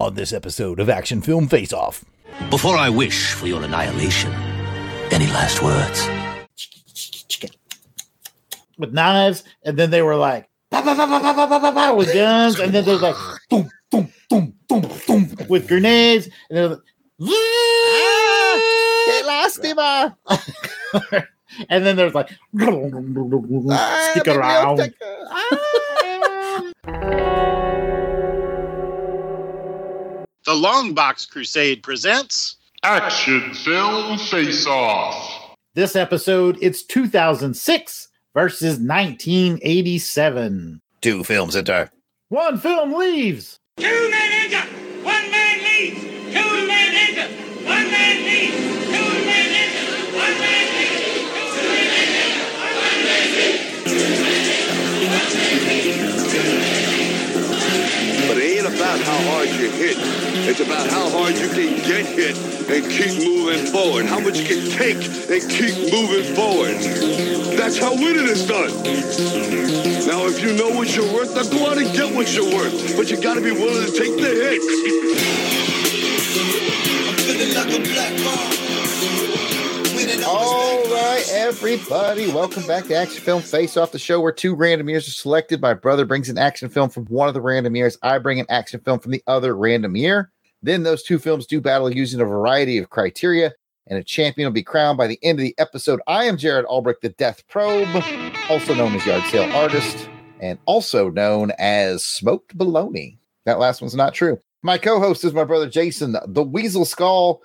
on this episode of Action Film Face Off. Before I wish for your annihilation, any last words? With knives, and then they were like, with guns, and then there's like, boom, boom, boom, boom, boom, with grenades, and then like, ah, and then there's like, stick around. The Longbox Crusade presents Action Film Face Off. This episode, it's 2006 versus 1987. Two films enter. One film leaves. Two men enter, one man leaves. Two men enter, one man leaves. Two men enter, one man leaves. Two men enter, one man But it ain't about how hard you hit. It's about how hard you can get hit and keep moving forward. How much you can take and keep moving forward. That's how winning is done. Now, if you know what you're worth, then go out and get what you're worth. But you gotta be willing to take the hits. All right, everybody, welcome back to Action Film Face Off, the show where two random years are selected. My brother brings an action film from one of the random years. I bring an action film from the other random year. Then those two films do battle using a variety of criteria, and a champion will be crowned by the end of the episode. I am Jared Albrecht, the Death Probe, also known as Yard Sale Artist, and also known as Smoked Baloney. That last one's not true. My co-host is my brother Jason, the Weasel Skull.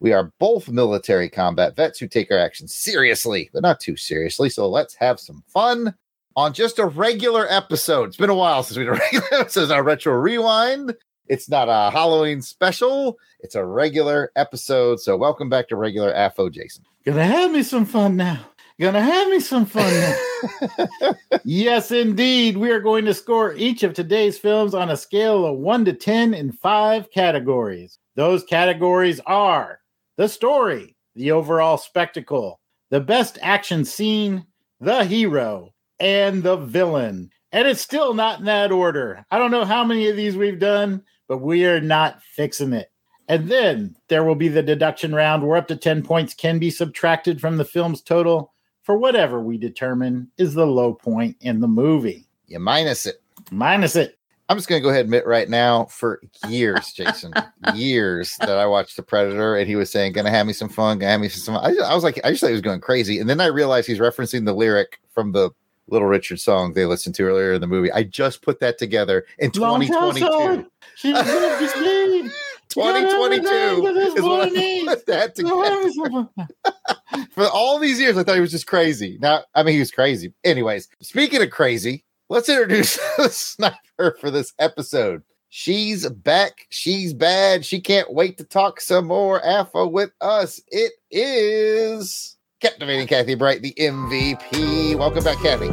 We are both military combat vets who take our actions seriously, but not too seriously. So let's have some fun on just a regular episode. It's been a while since we did a regular episode. Our retro rewind. It's not a Halloween special. It's a regular episode. So welcome back to regular AFO, Jason. Gonna have me some fun now. Gonna have me some fun now. yes, indeed. We are going to score each of today's films on a scale of 1 to 10 in five categories. Those categories are the story, the overall spectacle, the best action scene, the hero, and the villain. And it's still not in that order. I don't know how many of these we've done, but we are not fixing it. And then there will be the deduction round where up to 10 points can be subtracted from the film's total for whatever we determine is the low point in the movie. You minus it. Minus it. I'm just going to go ahead and admit right now for years, Jason, years that I watched The Predator and he was saying, going to have me some fun, going to have me some fun. I, just- I was like, I just thought he was going crazy. And then I realized he's referencing the lyric from the Little Richard song they listened to earlier in the movie. I just put that together in Long tall 2022. sword. She's gonna be speed. 2022 is when I put that Go have me together. For all these years, I thought he was just crazy. Now, I mean, he was crazy. Anyways, speaking of crazy, let's introduce the sniper for this episode. She's back. She's bad. She can't wait to talk some more AFA with us. It is captivating Kathy Bright, the MVP. Welcome back, Kathy.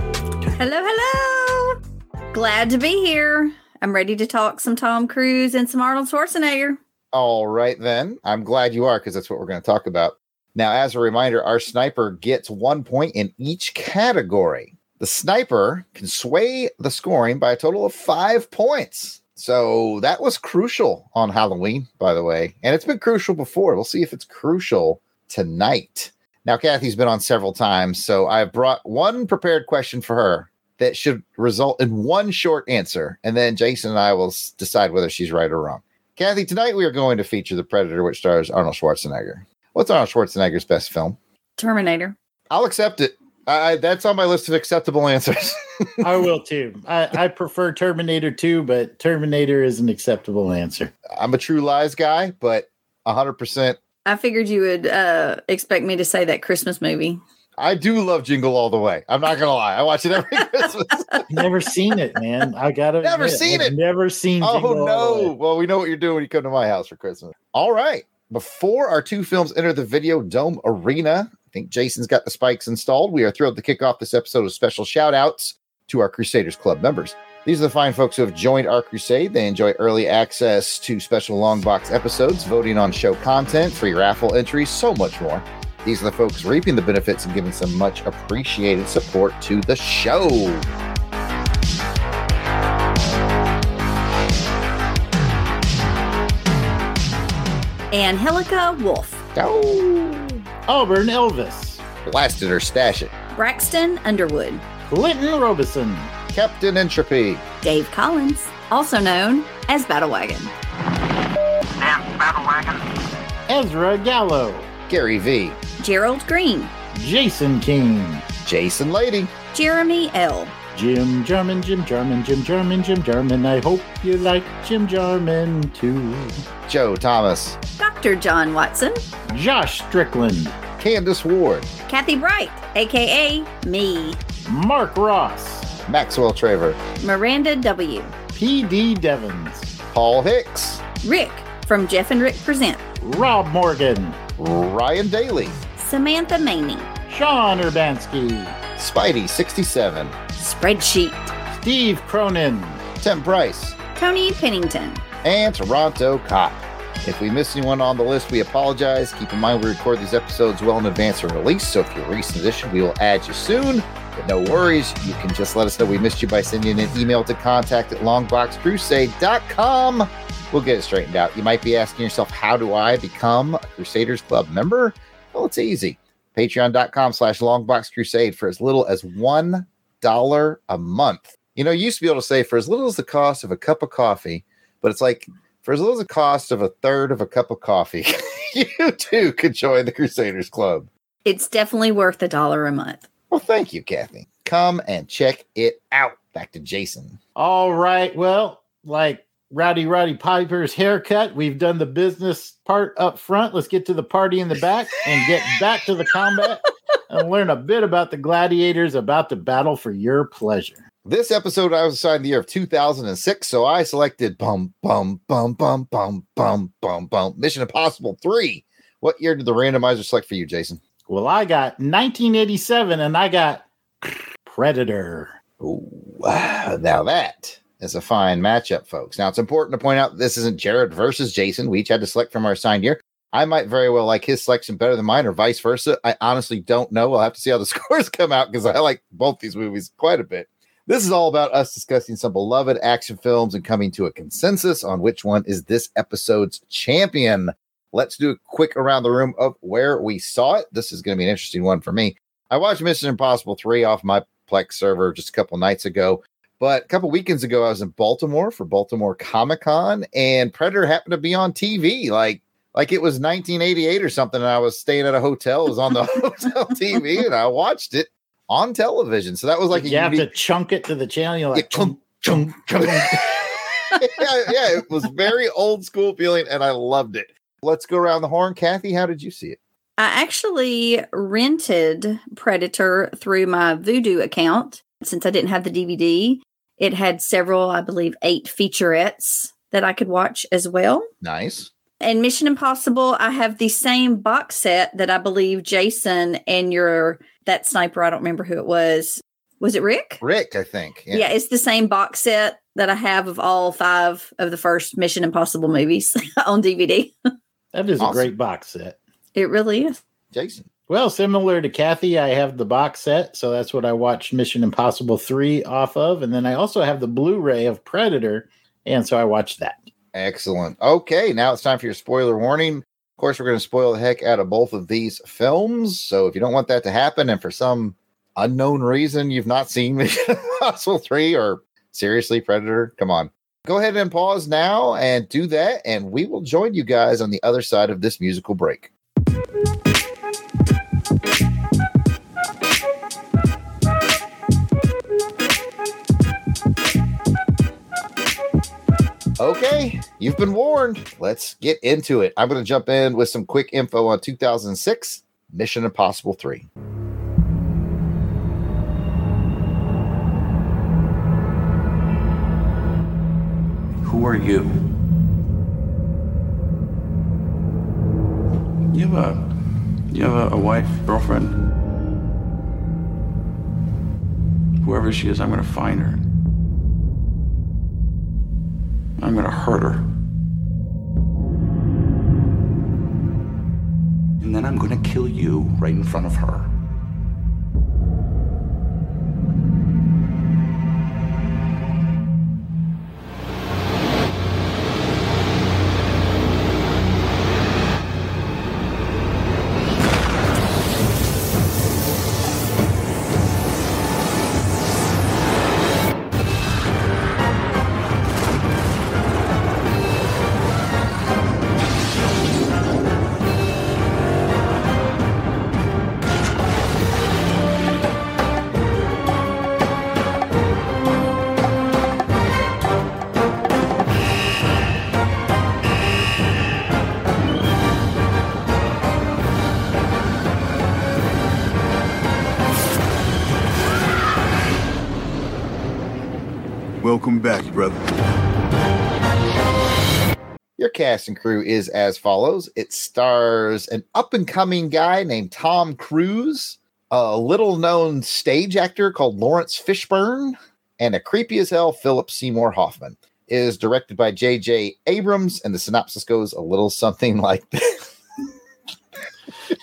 Hello, hello. Glad to be here. I'm ready to talk some Tom Cruise and some Arnold Schwarzenegger. All right, then. I'm glad you are because that's what we're going to talk about. Now, as a reminder, our sniper gets one point in each category. The sniper can sway the scoring by a total of five points. So that was crucial on Halloween, by the way. And it's been crucial before. We'll see if it's crucial tonight. Now, Kathy's been on several times. So I've brought one prepared question for her that should result in one short answer. And then Jason and I will s- decide whether she's right or wrong. Kathy, tonight we are going to feature The Predator, which stars Arnold Schwarzenegger. What's Arnold Schwarzenegger's best film? Terminator. I'll accept it. I, I, that's on my list of acceptable answers. I will too. I, I prefer Terminator 2, but Terminator is an acceptable answer. I'm a true lies guy, but 100%. I figured you would uh, expect me to say that Christmas movie. I do love Jingle All the Way. I'm not going to lie. I watch it every Christmas. Never seen it, man. I gotta Never admit, seen I've it? Never seen. oh, Jingle All the no. Way. Well, we know what you're doing when you come to my house for Christmas. All right. Before our two films enter the Video Dome Arena, I think Jason's got the spikes installed. We are thrilled to kick off this episode with special shout outs to our Crusaders Club members. These are the fine folks who have joined our crusade. They enjoy early access to special long box episodes, voting on show content, free raffle entries, so much more. These are the folks reaping the benefits and giving some much appreciated support to the show. Angelica Wolf. Oh. Auburn Elvis. Blasted or stash it. Braxton Underwood. Clinton Robison. Captain Entropy. Dave Collins, also known as Battle Wagon, Ezra Gallo, Gary V. Gerald Green, Jason King, Jason Lady. Jeremy L., Jim German, Jim German, Jim German, Jim German. I hope you like Jim German too. Joe Thomas. Dr. John Watson, Josh Strickland, Candace Ward. Kathy Bright, aka me, Mark Ross, Maxwell Traver. Miranda W., P.D. Devons, Paul Hicks. Rick from Jeff and Rick Present, Rob Morgan, Ryan Daly. Samantha Maney, Sean Urbanski, Spidey 67. Spreadsheet, Steve Cronin, Tim Price. Tony Pennington, and Toronto Cop. If we miss anyone on the list, we apologize. Keep in mind we record these episodes well in advance of release, so if you're a recent addition, we will add you soon. But no worries, you can just let us know we missed you by sending an email to contact at longboxcrusade.com. We'll get it straightened out. You might be asking yourself, how do I become a Crusaders Club member? Well, it's easy. Patreon.com slash longboxcrusade for as little as $1 a month. You know, you used to be able to say for as little as the cost of a cup of coffee, but it's like for as little as the cost of a third of a cup of coffee, you too could join the Crusaders Club. It's definitely worth a dollar a month. Well, thank you, Kathy. Come and check it out. Back to Jason. All right. Well, like Rowdy Roddy Piper's haircut, we've done the business part up front. Let's get to the party in the back and get back to the combat and learn a bit about the gladiators about to battle for your pleasure. This episode I was assigned the year of 2006, so I selected bum bum bum bum bum bum bum bum Mission Impossible 3. What year did the randomizer select for you, Jason? Well, I got 1987 and I got Predator. Ooh. Now that is a fine matchup, folks. Now it's important to point out this isn't Jared versus Jason. We each had to select from our assigned year. I might very well like his selection better than mine, or vice versa. I honestly don't know. We'll have to see how the scores come out because I like both these movies quite a bit. This is all about us discussing some beloved action films and coming to a consensus on which one is this episode's champion. Let's do a quick around the room of where we saw it. This is going to be an interesting one for me. I watched Mission Impossible 3 off my Plex server just a couple nights ago. But a couple weekends ago, I was in Baltimore for Baltimore Comic Con, and Predator happened to be on TV. Like, like it was 1988 or something. And I was staying at a hotel. It was on the hotel TV, and I watched it on television. So that was like you have to chunk it to the channel. You're like, Yeah, chunk, chunk, chunk. yeah, yeah, it was very old school feeling, and I loved it. Let's go around the horn. Kathy, how did you see it? I actually rented Predator through my Vudu account since I didn't have the DVD. It had several, I believe, eight featurettes that I could watch as well. Nice. And Mission Impossible, I have the same box set that I believe Jason and your that sniper, I don't remember who it was. Was it Rick? Rick, I think. Yeah. it's the same box set that I have of all five of the first Mission Impossible movies on DVD. that is Awesome. a great box set. It really is. Jason. Well, similar to Kathy, I have the box set, so that's what I watched Mission Impossible 3 off of. And then I also have the Blu ray of Predator, and so I watched that. Excellent. Okay, now it's time for your spoiler warning. Of course, we're going to spoil the heck out of both of these films. So if you don't want that to happen, and for some unknown reason you've not seen Mission Impossible 3 or seriously Predator, come on. Go ahead and pause now and do that, and we will join you guys on the other side of this musical break. Okay, you've been warned. Let's get into it. I'm going to jump in with some quick info on 2006 Mission Impossible 3. Who are you? You have a you have a, a wife, girlfriend? Whoever she is, I'm gonna find her. I'm gonna hurt her. And then I'm gonna kill you right in front of her. Welcome back, brother. Your cast and crew is as follows. It stars an up and coming guy named Tom Cruise, a little known stage actor called Laurence Fishburne, and a creepy as hell Philip Seymour Hoffman. It is directed by J.J. Abrams, and the synopsis goes a little something like this.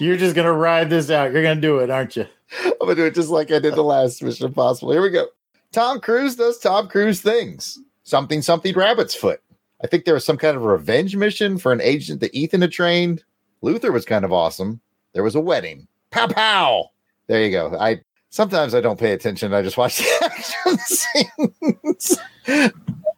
You're just gonna ride this out. You're gonna do it, aren't you? I'm gonna do it just like I did the last Mission Impossible. Here we go. Tom Cruise does Tom Cruise things. Something, something, rabbit's foot. I think there was some kind of revenge mission for an agent that Ethan had trained. Luther was kind of awesome. There was a wedding. Pow pow. There you go. I sometimes I don't pay attention. I just watch the action scenes.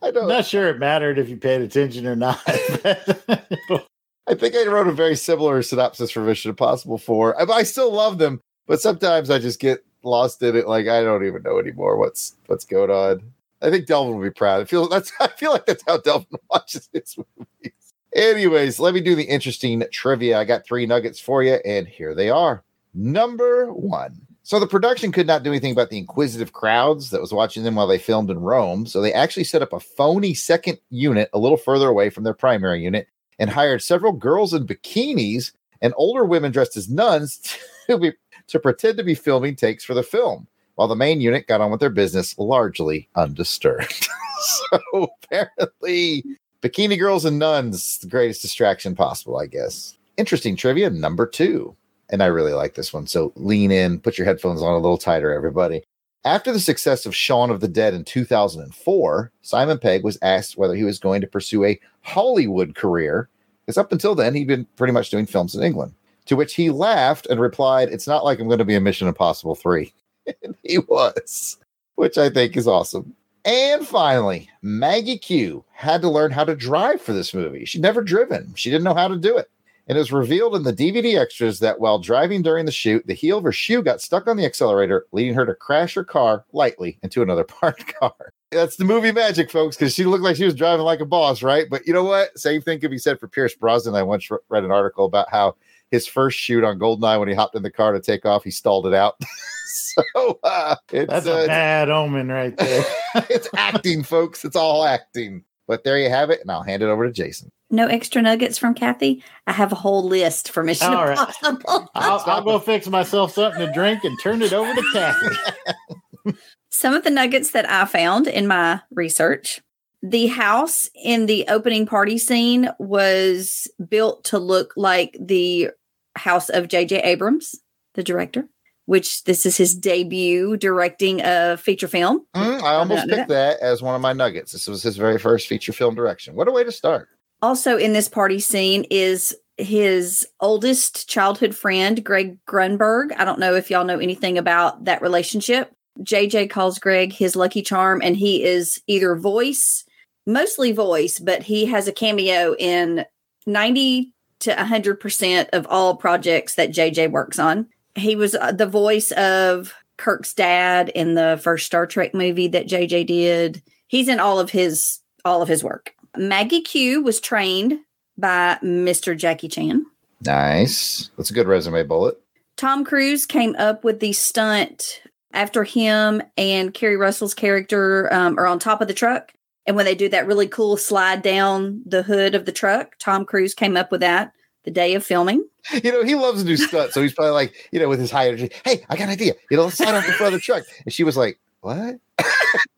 I don't. I'm not sure it mattered if you paid attention or not. I think I wrote a very similar synopsis for Mission Impossible 4. I, I still love them, but sometimes I just get lost in it. Like I don't even know anymore what's what's going on. I think Delvin will be proud. I feel that's I feel like that's how Delvin watches his movies. Anyways, let me do the interesting trivia. I got three nuggets for you, and here they are. Number one. So the production could not do anything about the inquisitive crowds that was watching them while they filmed in Rome. So they actually set up a phony second unit a little further away from their primary unit and hired several girls in bikinis and older women dressed as nuns to be to pretend to be filming takes for the film, while the main unit got on with their business largely undisturbed. so apparently, bikini girls and nuns, the greatest distraction possible, I guess. Interesting trivia number two. And I really like this one. So lean in, put your headphones on a little tighter, everybody. After the success of Shaun of the Dead in 2004, Simon Pegg was asked whether he was going to pursue a Hollywood career, because up until then, he'd been pretty much doing films in England. To which he laughed and replied, It's not like I'm going to be a Mission Impossible 3. he was, which I think is awesome. And finally, Maggie Q had to learn how to drive for this movie. She'd never driven, she didn't know how to do it. And it was revealed in the DVD extras that while driving during the shoot, the heel of her shoe got stuck on the accelerator, leading her to crash her car lightly into another parked car. That's the movie magic, folks, because she looked like she was driving like a boss, right? But you know what? Same thing could be said for Pierce Brosnan. I once read an article about how his first shoot on Goldeneye, when he hopped in the car to take off, he stalled it out. so uh, it's, That's uh, a bad omen right there. it's acting, folks. It's all acting. But there you have it, and I'll hand it over to Jason. No extra nuggets from Kathy. I have a whole list for Mission All right. Impossible. I'll, I'll go fix myself something to drink and turn it over to Kathy. Some of the nuggets that I found in my research. The house in the opening party scene was built to look like the house of J.J. Abrams, the director, which this is his debut directing a feature film. Mm, I almost out picked that as one of my nuggets. This was his very first feature film direction. What a way to start. Also, in this party scene is his oldest childhood friend, Greg Grunberg. I don't know if y'all know anything about that relationship. JJ calls Greg his lucky charm, and he is either voice, mostly voice, but he has a cameo in 90 to 100% of all projects that JJ works on. He was uh, the voice of Kirk's dad in the first Star Trek movie that JJ did. He's in all of his all of his work. Maggie Q was trained by Mr. Jackie Chan. Nice. That's a good resume bullet. Tom Cruise came up with the stunt after him and Keri Russell's character um, are on top of the truck. And when they do that really cool slide down the hood of the truck, Tom Cruise came up with that the day of filming. You know, he loves to do stunts. so he's probably like, you know, with his high energy, hey, I got an idea. You know, let's slide off the front of the truck. And she was like, what?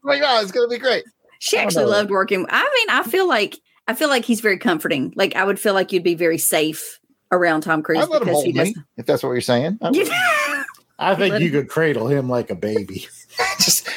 like, oh, it's going to be great. She actually know. loved working. I mean, I feel like I feel like he's very comforting. Like I would feel like you'd be very safe around Tom Cruise I'd let him because he hold does. me, if that's what you're saying. I. I think you could cradle him like a baby. Just shh.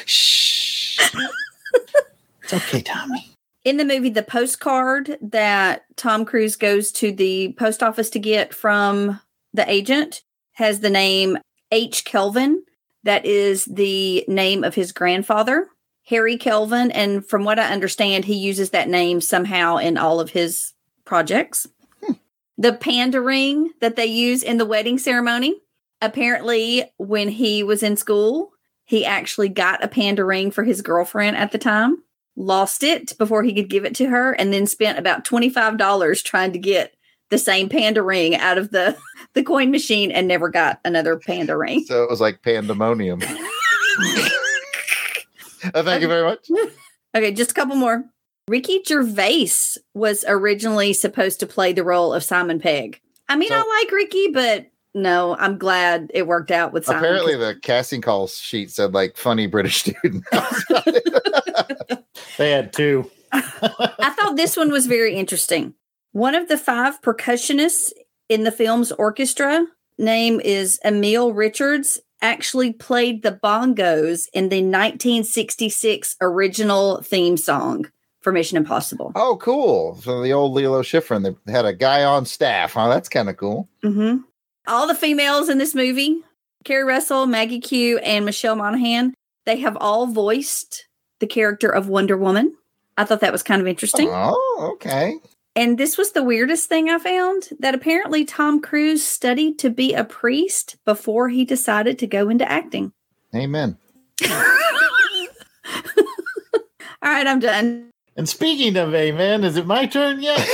It's okay, Tommy. in the movie the postcard that tom cruise goes to the post office to get from the agent has the name h. Kelvin. That is the name of his grandfather harry kelvin. And from what i understand he uses that name somehow in all of his projects. Hmm. The panda ring that they use in the wedding ceremony apparently when he was in school he actually got a panda ring for his girlfriend at the time lost it before he could give it to her and then spent about $25 trying to get the same panda ring out of the the coin machine and never got another panda ring So it was like pandemonium. Uh, thank you very much. Okay, just a couple more. Ricky Gervais was originally supposed to play the role of Simon Pegg. I mean, So- I like Ricky, but no, I'm glad it worked out with Simon. Apparently, the casting call sheet said like funny British student. They had two. I thought this one was very interesting. One of the five percussionists in the film's orchestra, name is Emil Richards, actually played the bongos in the 1966 original theme song for Mission Impossible. oh, cool! So the old Lalo Schifrin, they had a guy on staff. Huh? That's kind of cool. hmm All the females in this movie, Keri Russell, Maggie Q, and Michelle Monaghan, they have all voiced the character of Wonder Woman. I thought that was kind of interesting. Oh, okay. And this was the weirdest thing I found that apparently Tom Cruise studied to be a priest before he decided to go into acting. Amen. All right, I'm done. And speaking of Amen, is it my turn yet?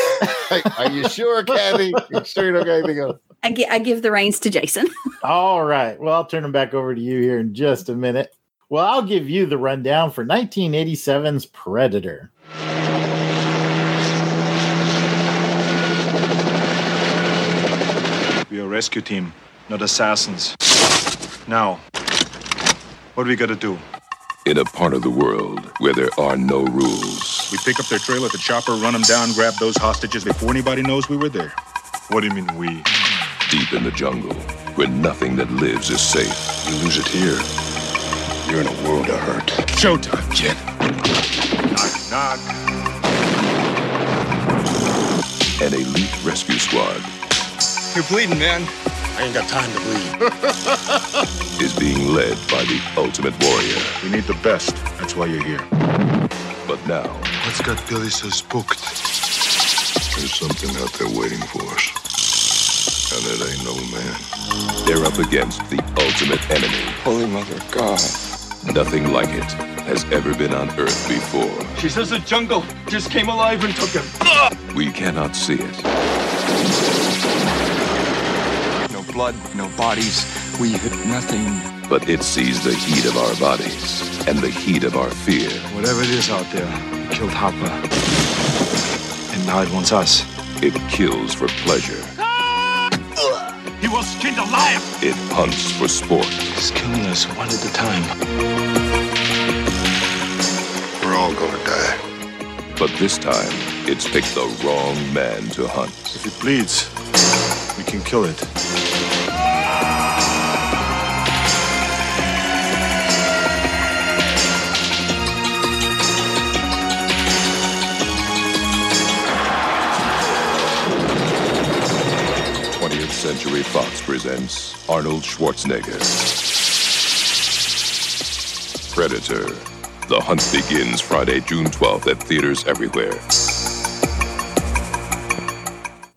Are you sure, Kathy? You sure you don't got anything else? I, gi- I give the reins to Jason. All right. Well, I'll turn them back over to you here in just a minute. Well, I'll give you the rundown for 1987's Predator. We are a rescue team, not assassins. Now, what do we gotta do? In a part of the world where there are no rules, We pick up their trail at the chopper, run them down, grab those hostages before anybody knows we were there. What do you mean we? Deep in the jungle, where nothing that lives is safe, You lose it here. You're in a world of hurt. Showtime, kid. Knock, knock. an elite rescue squad You're bleeding, man. I ain't got time to bleed. is being led by the ultimate warrior. We need the best. That's why you're here. But now, What's got Billy so spooked? there's something out there waiting for us. And it ain't no man. They're up against the ultimate enemy. Holy Mother of God. Nothing like it has ever been on Earth before. She says the jungle just came alive and took him. Ah! We cannot see it, No blood, no bodies. We hit nothing. but it sees the heat of our bodies and the heat of our fear. Whatever it is out there, it killed Hopper. And now it wants us. It kills for pleasure. He was skinned alive! It hunts for sport. It's killing us one at a time. We're all gonna die. But this time, it's picked the wrong man to hunt. If it bleeds, we can kill it. Century Fox presents Arnold Schwarzenegger. Predator. The hunt begins Friday, June 12th at theaters everywhere.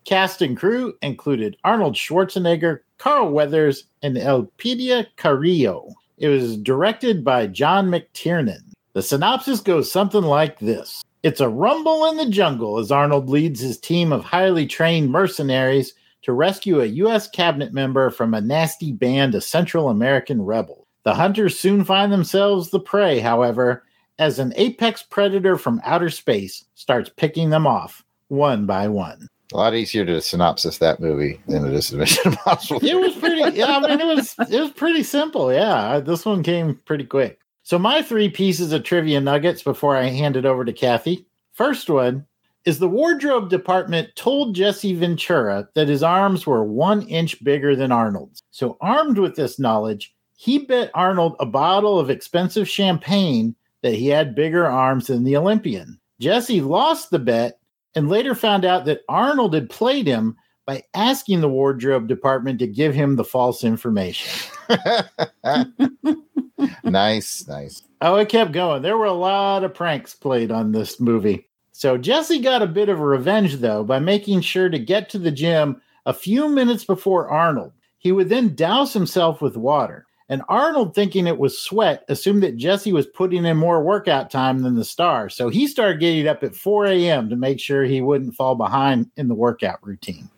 Cast and crew included Arnold Schwarzenegger, Carl Weathers, and Elpidia Carrillo. It was directed by John McTiernan. The synopsis goes something like this It's a rumble in the jungle as Arnold leads his team of highly trained mercenaries to rescue a U.S. cabinet member from a nasty band of Central American rebels. The hunters soon find themselves the prey, however, as an apex predator from outer space starts picking them off one by one. A lot easier to synopsis that movie than it is to Mission Impossible. It was pretty. Yeah, I mean, it was it was pretty simple. Yeah, uh, this one came pretty quick. So my three pieces of trivia nuggets before I hand it over to Kathy. First one is the wardrobe department told Jesse Ventura that his arms were one inch bigger than Arnold's. So armed with this knowledge, he bet Arnold a bottle of expensive champagne that he had bigger arms than the Olympian. Jesse lost the bet and later found out that Arnold had played him by asking the wardrobe department to give him the false information. nice, nice. Oh, it kept going. There were a lot of pranks played on this movie. So Jesse got a bit of a revenge, though, by making sure to get to the gym a few minutes before Arnold. He would then douse himself with water. And Arnold, thinking it was sweat, assumed that Jesse was putting in more workout time than the star. So he started getting up at 4 a.m. to make sure he wouldn't fall behind in the workout routine.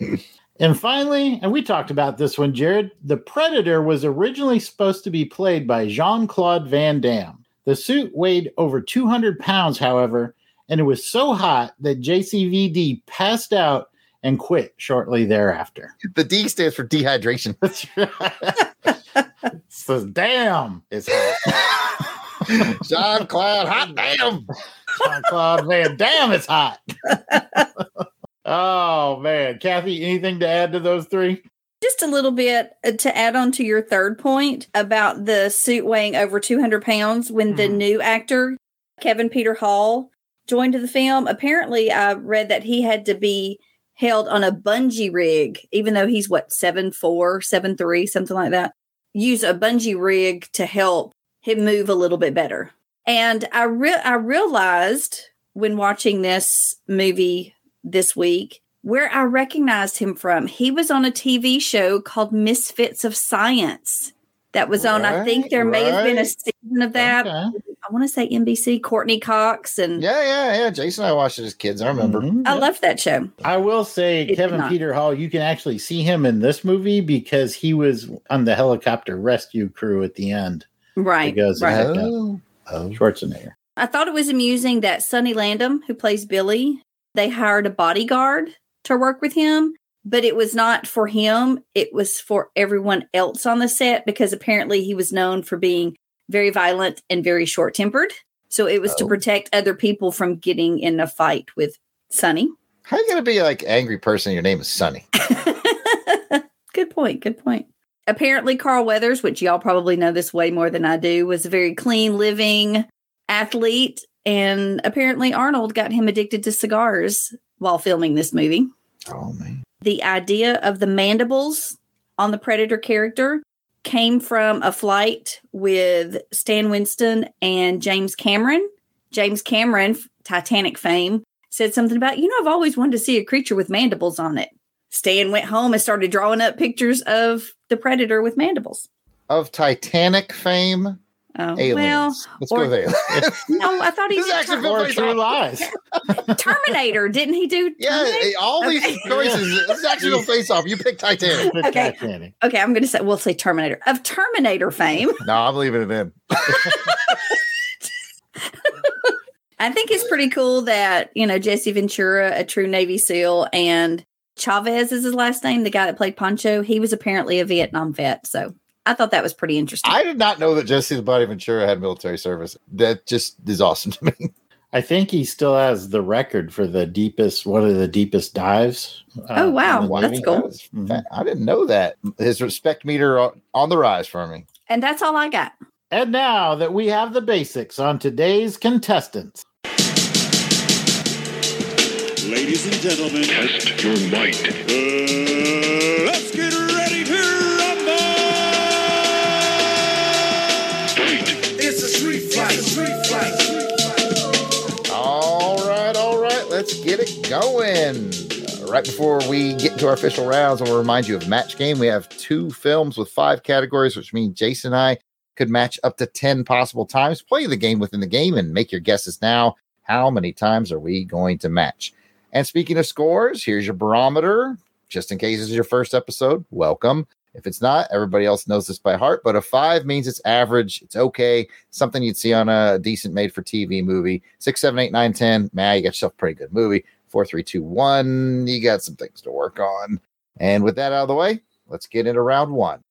and finally, and we talked about this one, Jared, the Predator was originally supposed to be played by Jean Claude Van Damme. The suit weighed over 200 pounds, however, and it was so hot that JCVD passed out and quit shortly thereafter. The D stands for dehydration. so damn, it's hot. John Cloud, hot damn. John Cloud, man, Damn, it's hot. oh man, Kathy, anything to add to those three? Just a little bit uh, to add on to your third point about the suit weighing over 200 pounds. When the new actor, Kevin Peter Hall, joined to the film, apparently I read that he had to be held on a bungee rig, even though he's what, seven four, seven three, something like that. Use a bungee rig to help him move a little bit better. And I re- I realized when watching this movie this week where I recognized him from. He was on a TV show called Misfits of Science. That was on, I think there may have been a season of that. Okay. I want to say NBC, Courteney Cox, and Yeah, yeah, yeah. Jason and I watched it as kids. I remember. Mhm. I loved that show. I will say, It Kevin. Peter Hall, you can actually see him in this movie because he was on the helicopter rescue crew at the end. Right. Because right. Oh. oh. Schwarzenegger. I thought it was amusing that Sonny Landham, who plays Billy, they hired a bodyguard to work with him, but it was not for him. It was for everyone else on the set because apparently he was known for being very violent and very short tempered. So it was to Oh. protect other people from getting in a fight with Sonny. How are you gonna be like angry person? Your name is Sunny. good point. Good point. Apparently, Carl Weathers, which y'all probably know this way more than I do, was a very clean living athlete. And apparently, Arnold got him addicted to cigars while filming this movie. Oh man. The idea of the mandibles on the Predator character came from a flight with Stan Winston and James Cameron. James Cameron, Titanic fame, said something about, you know, I've always wanted to see a creature with mandibles on it. Stan went home and started drawing up pictures of the Predator with mandibles. Of Titanic fame, Oh, aliens. well, Let's or- go with aliens. no, I thought he This did actually Ter- feels Or like True Lies. Terminator. Didn't he do? yeah, eh, all these Okay. choices. This is actually no face off. You pick Titanic. Good Okay. Titanic. Okay, I'm going to say we'll say Terminator of Terminator fame. No, I'm leaving it in. I think it's pretty cool that you know Jesse Ventura, a true Navy SEAL, and Chaves is his last name. The guy that played Poncho, he was apparently a Vietnam vet. So I thought that was pretty interesting. I did not know that Jesse the Body Ventura had military service. That just is awesome to me. I think he still has the record for the deepest, one of the deepest dives. uh, Oh, wow. That's Navy. cool. That was I didn't know that. His respect meter on- on the rise for me. and that's all I got. And now that we have the basics on today's contestants, Ladies and gentlemen, Test your might. uh, Let's get it going. Right before we get into our official rounds, I want to remind you of Match Game. We have two films with five categories, which means Jason and I could match up to 10 possible times. Play the game within the game and make your guesses now. How many times are we going to match? And speaking of scores, here's your barometer. Just in case this is your first episode, welcome. If it's not, everybody else knows this by heart, but a five means it's average. It's okay. Something you'd see on a decent made for TV movie. Six, seven, eight, nine, ten. Man, you got yourself a pretty good movie. Four, three, two, one. You got some things to work on. And with that out of the way, let's get into round one.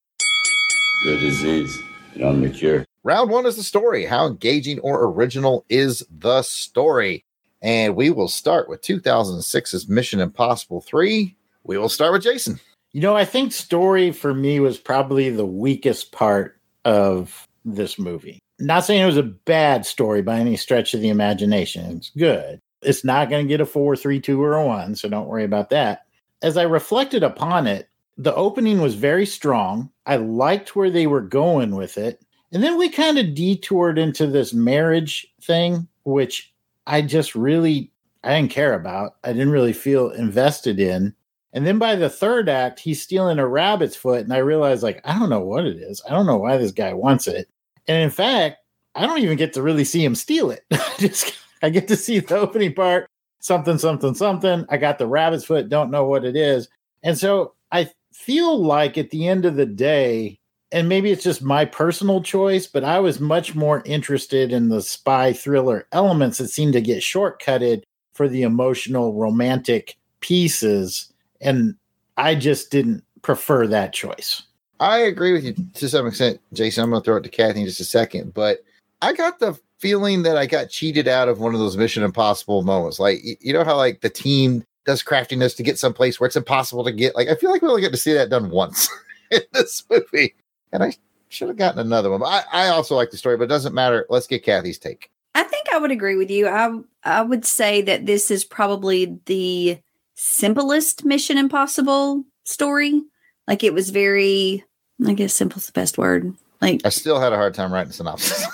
The disease, beyond the cure. Round one is the story. How engaging or original is the story? And we will start with 2006's Mission Impossible 3. We will start with Jason. You know, I think story for me was probably the weakest part of this movie. Not saying it was a bad story by any stretch of the imagination. It's good. It's not going to get a four, three, two, or a one, so don't worry about that. As I reflected upon it, the opening was very strong. I liked where they were going with it. And then we kind of detoured into this marriage thing, which I just really I didn't care about. I didn't really feel invested in. And then by the third act, he's stealing a rabbit's foot, and I realized like I don't know what it is. I don't know why this guy wants it. And in fact, I don't even get to really see him steal it. I just I get to see the opening part, something, something, something. I got the rabbit's foot, don't know what it is. And so I feel like at the end of the day, and maybe it's just my personal choice, but I was much more interested in the spy thriller elements that seem to get shortcutted for the emotional romantic pieces. And I just didn't prefer that choice. I agree with you to some extent, Jason. I'm going to throw it to Kathy in just a second, but I got the feeling that I got cheated out of one of those Mission Impossible moments. Like, you know how like the team does craftiness to get someplace where it's impossible to get. Like, I feel like we only get to see that done once in this movie, and I should have gotten another one. But I, I also like the story, but it doesn't matter. Let's get Kathy's take. I think I would agree with you. I I would say that this is probably the simplest Mission Impossible story. Like it was very, I guess, simple's the best word. Like I still had a hard time writing synopsis.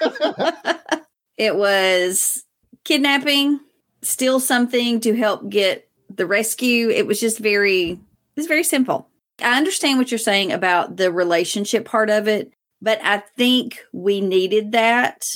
it was kidnapping, steal something to help get the rescue. It was just very, it was very simple. I understand what you're saying about the relationship part of it, but I think we needed that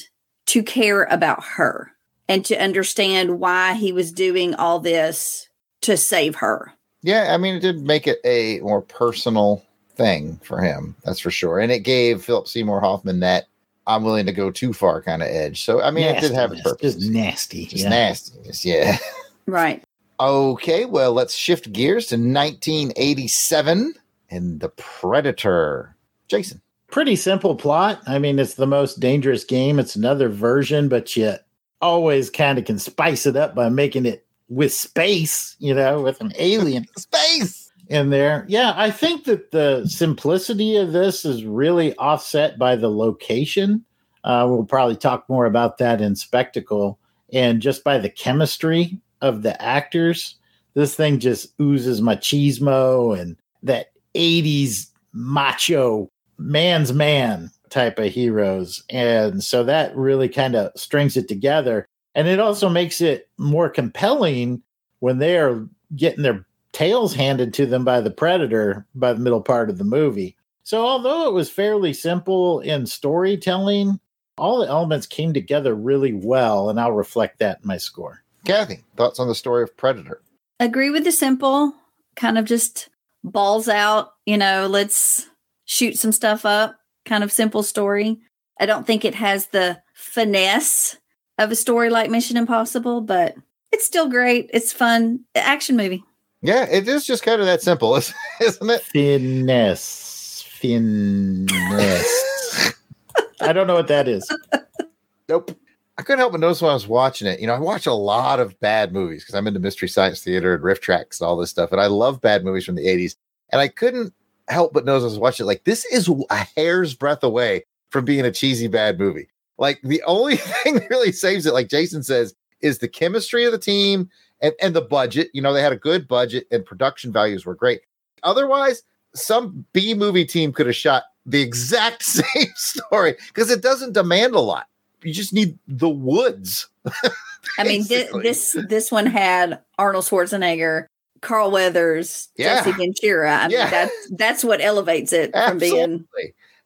to care about her and to understand why he was doing all this to save her. Yeah, I mean, it did make it a more personal thing for him. That's for sure. And it gave Philip Seymour Hoffman that I'm willing to go too far kind of edge. So, I mean, it did have a Nastiness, purpose. Just nasty. Just yeah. nastiness. Yeah. Right. Okay, well, let's shift gears to 1987 and The Predator. Jason. Pretty simple plot. I mean, it's the most dangerous game. It's another version, but you always kind of can spice it up by making it with space, you know, with an alien space in there. Yeah, I think that the simplicity of this is really offset by the location. Uh, we'll probably talk more about that in Spectacle and just by the chemistry of the actors. This thing just oozes machismo and that 80s macho man's man type of heroes. And so that really kind of strings it together. And it also makes it more compelling when they are getting their tails handed to them by the predator by the middle part of the movie. So, although it was fairly simple in storytelling, all the elements came together really well, and I'll reflect that in my score. Kathy, thoughts on the story of Predator? Agree with the simple, kind of just balls out, you know, let's shoot some stuff up, kind of simple story. I don't think it has the finesse of a story like Mission Impossible, but it's still great. It's fun. Action movie. Yeah, it is just kind of that simple, isn't it? Finesse. Finesse. I don't know what that is. Nope. I couldn't help but notice when I was watching it. You know, I watch a lot of bad movies because I'm into Mystery Science Theater and RiffTrax and all this stuff. And I love bad movies from the 80s. And I couldn't help but notice as I was watching it, like, this is a hair's breadth away from being a cheesy bad movie. Like, the only thing that really saves it, like Jason says, is the chemistry of the team and, and the budget. You know, they had a good budget and production values were great. Otherwise, some B movie team could have shot the exact same story because it doesn't demand a lot. You just need the woods. I mean, Basically. this this one had Arnold Schwarzenegger, Carl Weathers, Yeah. Jesse Ventura. I mean, Yeah. that's that's what elevates it from being.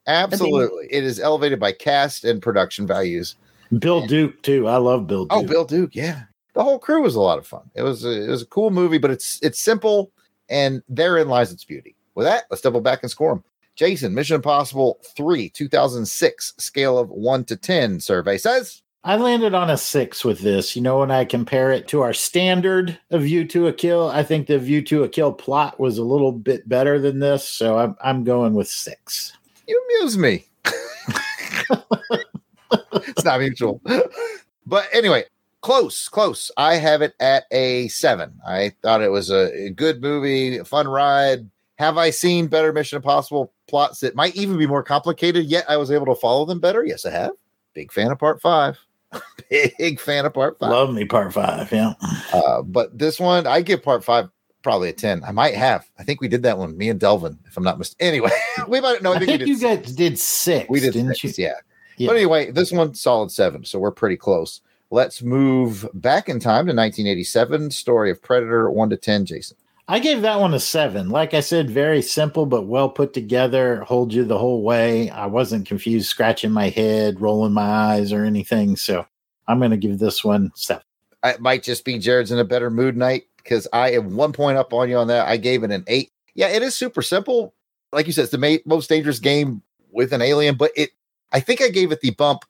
Absolutely. Absolutely. It is elevated by cast and production values. Bill Duke, too. I love Bill oh, Duke. Oh, Bill Duke, yeah. The whole crew was a lot of fun. It was a, it was a cool movie, but it's it's simple and therein lies its beauty. With that, let's double back and score them. Jason, Mission Impossible 3, 2006, scale of 1 to 10 survey says I landed on a six with this. You know, when I compare it to our standard of View to a Kill, I think the View to a Kill plot was a little bit better than this. So I'm, I'm going with six. You amuse me. it's not mutual. But anyway, close, close. I have it at a seven. I thought it was a, good movie, a fun ride. Have I seen better Mission Impossible plots that might even be more complicated, yet I was able to follow them better? Yes, I have. Big fan of part five. Big fan of part five. Love me part five. Yeah. Uh, but this one, I give part five probably a 10. I might have. I think we did that one, me and Delvin, if I'm not mistaken. Anyway, we might no, I I think, we think did you six. guys did six. We did didn't six, you? yeah. Yeah. But anyway, this one solid seven, so we're pretty close. Let's move back in time to 1987. Story of Predator, one to ten. Jason. I gave that one a seven. Like I said, very simple but well put together. Hold you the whole way. I wasn't confused, scratching my head, rolling my eyes, or anything. So I'm going to give this one seven. It might just be Jared's in a better mood night because I am one point up on you on that. I gave it an eight. Yeah, it is super simple, like you said, it's the ma- most dangerous game with an alien, but it, I think I gave it the bump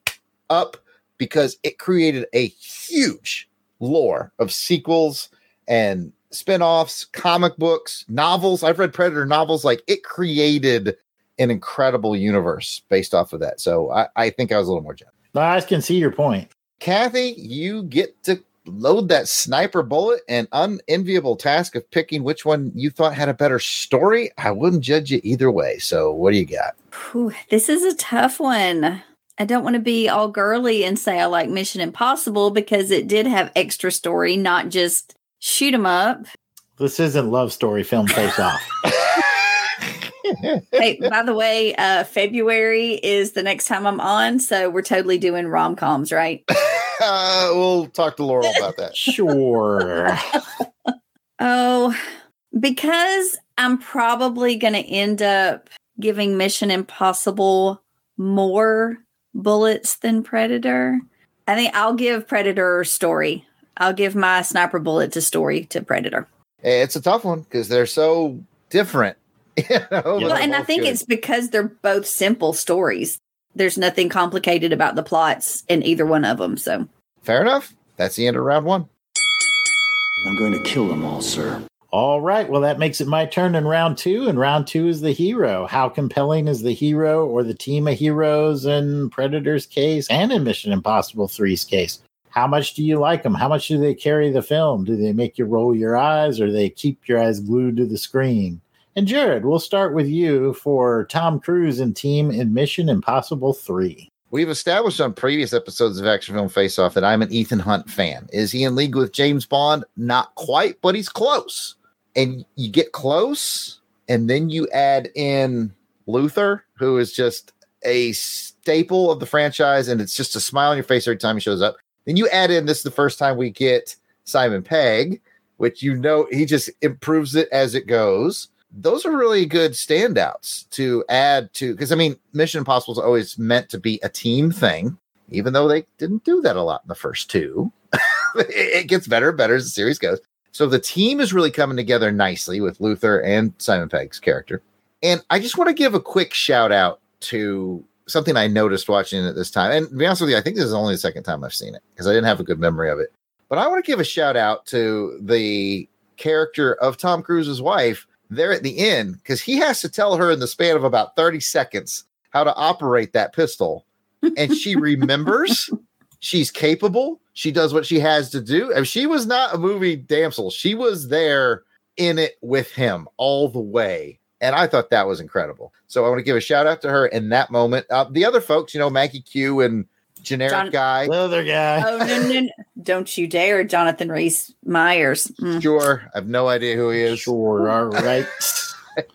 up because it created a huge lore of sequels and spin-offs, comic books, novels. I've read Predator novels. Like it created an incredible universe based off of that. So I, I think I was a little more generous. I can see your point. Kathy, you get to load that sniper bullet and unenviable task of picking which one you thought had a better story. I wouldn't judge you either way. So what do you got? Whew, this is a tough one. I don't want to be all girly and say I like Mission Impossible because it did have extra story, not just shoot 'em up. This isn't love story film face off. hey, by the way, uh, February is the next time I'm on, so we're totally doing rom coms, right? Uh, we'll talk to Laurel about that. sure. Oh, because I'm probably going to end up giving Mission Impossible more bullets than Predator. I think I'll give Predator story. I'll give my sniper bullet to story to Predator. It's a tough one because they're so different. You know, Well, and I think good. it's because they're both simple stories. There's nothing complicated about the plots in either one of them. So fair enough. That's the end of round one. I'm going to kill them all, sir. All right. Well, that makes it my turn in round two. And round two is the hero. How compelling is the hero or the team of heroes in Predator's case and in Mission Impossible 3's case? How much do you like them? How much do they carry the film? Do they make you roll your eyes or they keep your eyes glued to the screen? And Jared, we'll start with you for Tom Cruise and team in Mission Impossible 3. We've established on previous episodes of Action Film Face Off that I'm an Ethan Hunt fan. Is he in league with James Bond? Not quite, but he's close. And you get close, and then you add in Luther, who is just a staple of the franchise, and it's just a smile on your face every time he shows up. Then you add in this is the first time we get Simon Pegg, which you know he just improves it as it goes. Those are really good standouts to add to because I mean, Mission Impossible is always meant to be a team thing, even though they didn't do that a lot in the first two. it gets better and better as the series goes. So the team is really coming together nicely with Luther and Simon Pegg's character. And I just want to give a quick shout out to something I noticed watching it this time. And to be honest with you, I think this is only the second time I've seen it because I didn't have a good memory of it. But I want to give a shout out to the character of Tom Cruise's wife there at the end because he has to tell her in the span of about 30 seconds how to operate that pistol. And she remembers, she's capable, she does what she has to do. And she was not a movie damsel, she was there in it with him all the way. And I thought that was incredible. So I want to give a shout out to her in that moment. Uh, the other folks, you know, Maggie Q and generic John- guy. Other guy. Oh no, no, no. Don't you dare, Jonathan Rhys Meyers. Mm. Sure. I have no idea who he is. Sure. All right.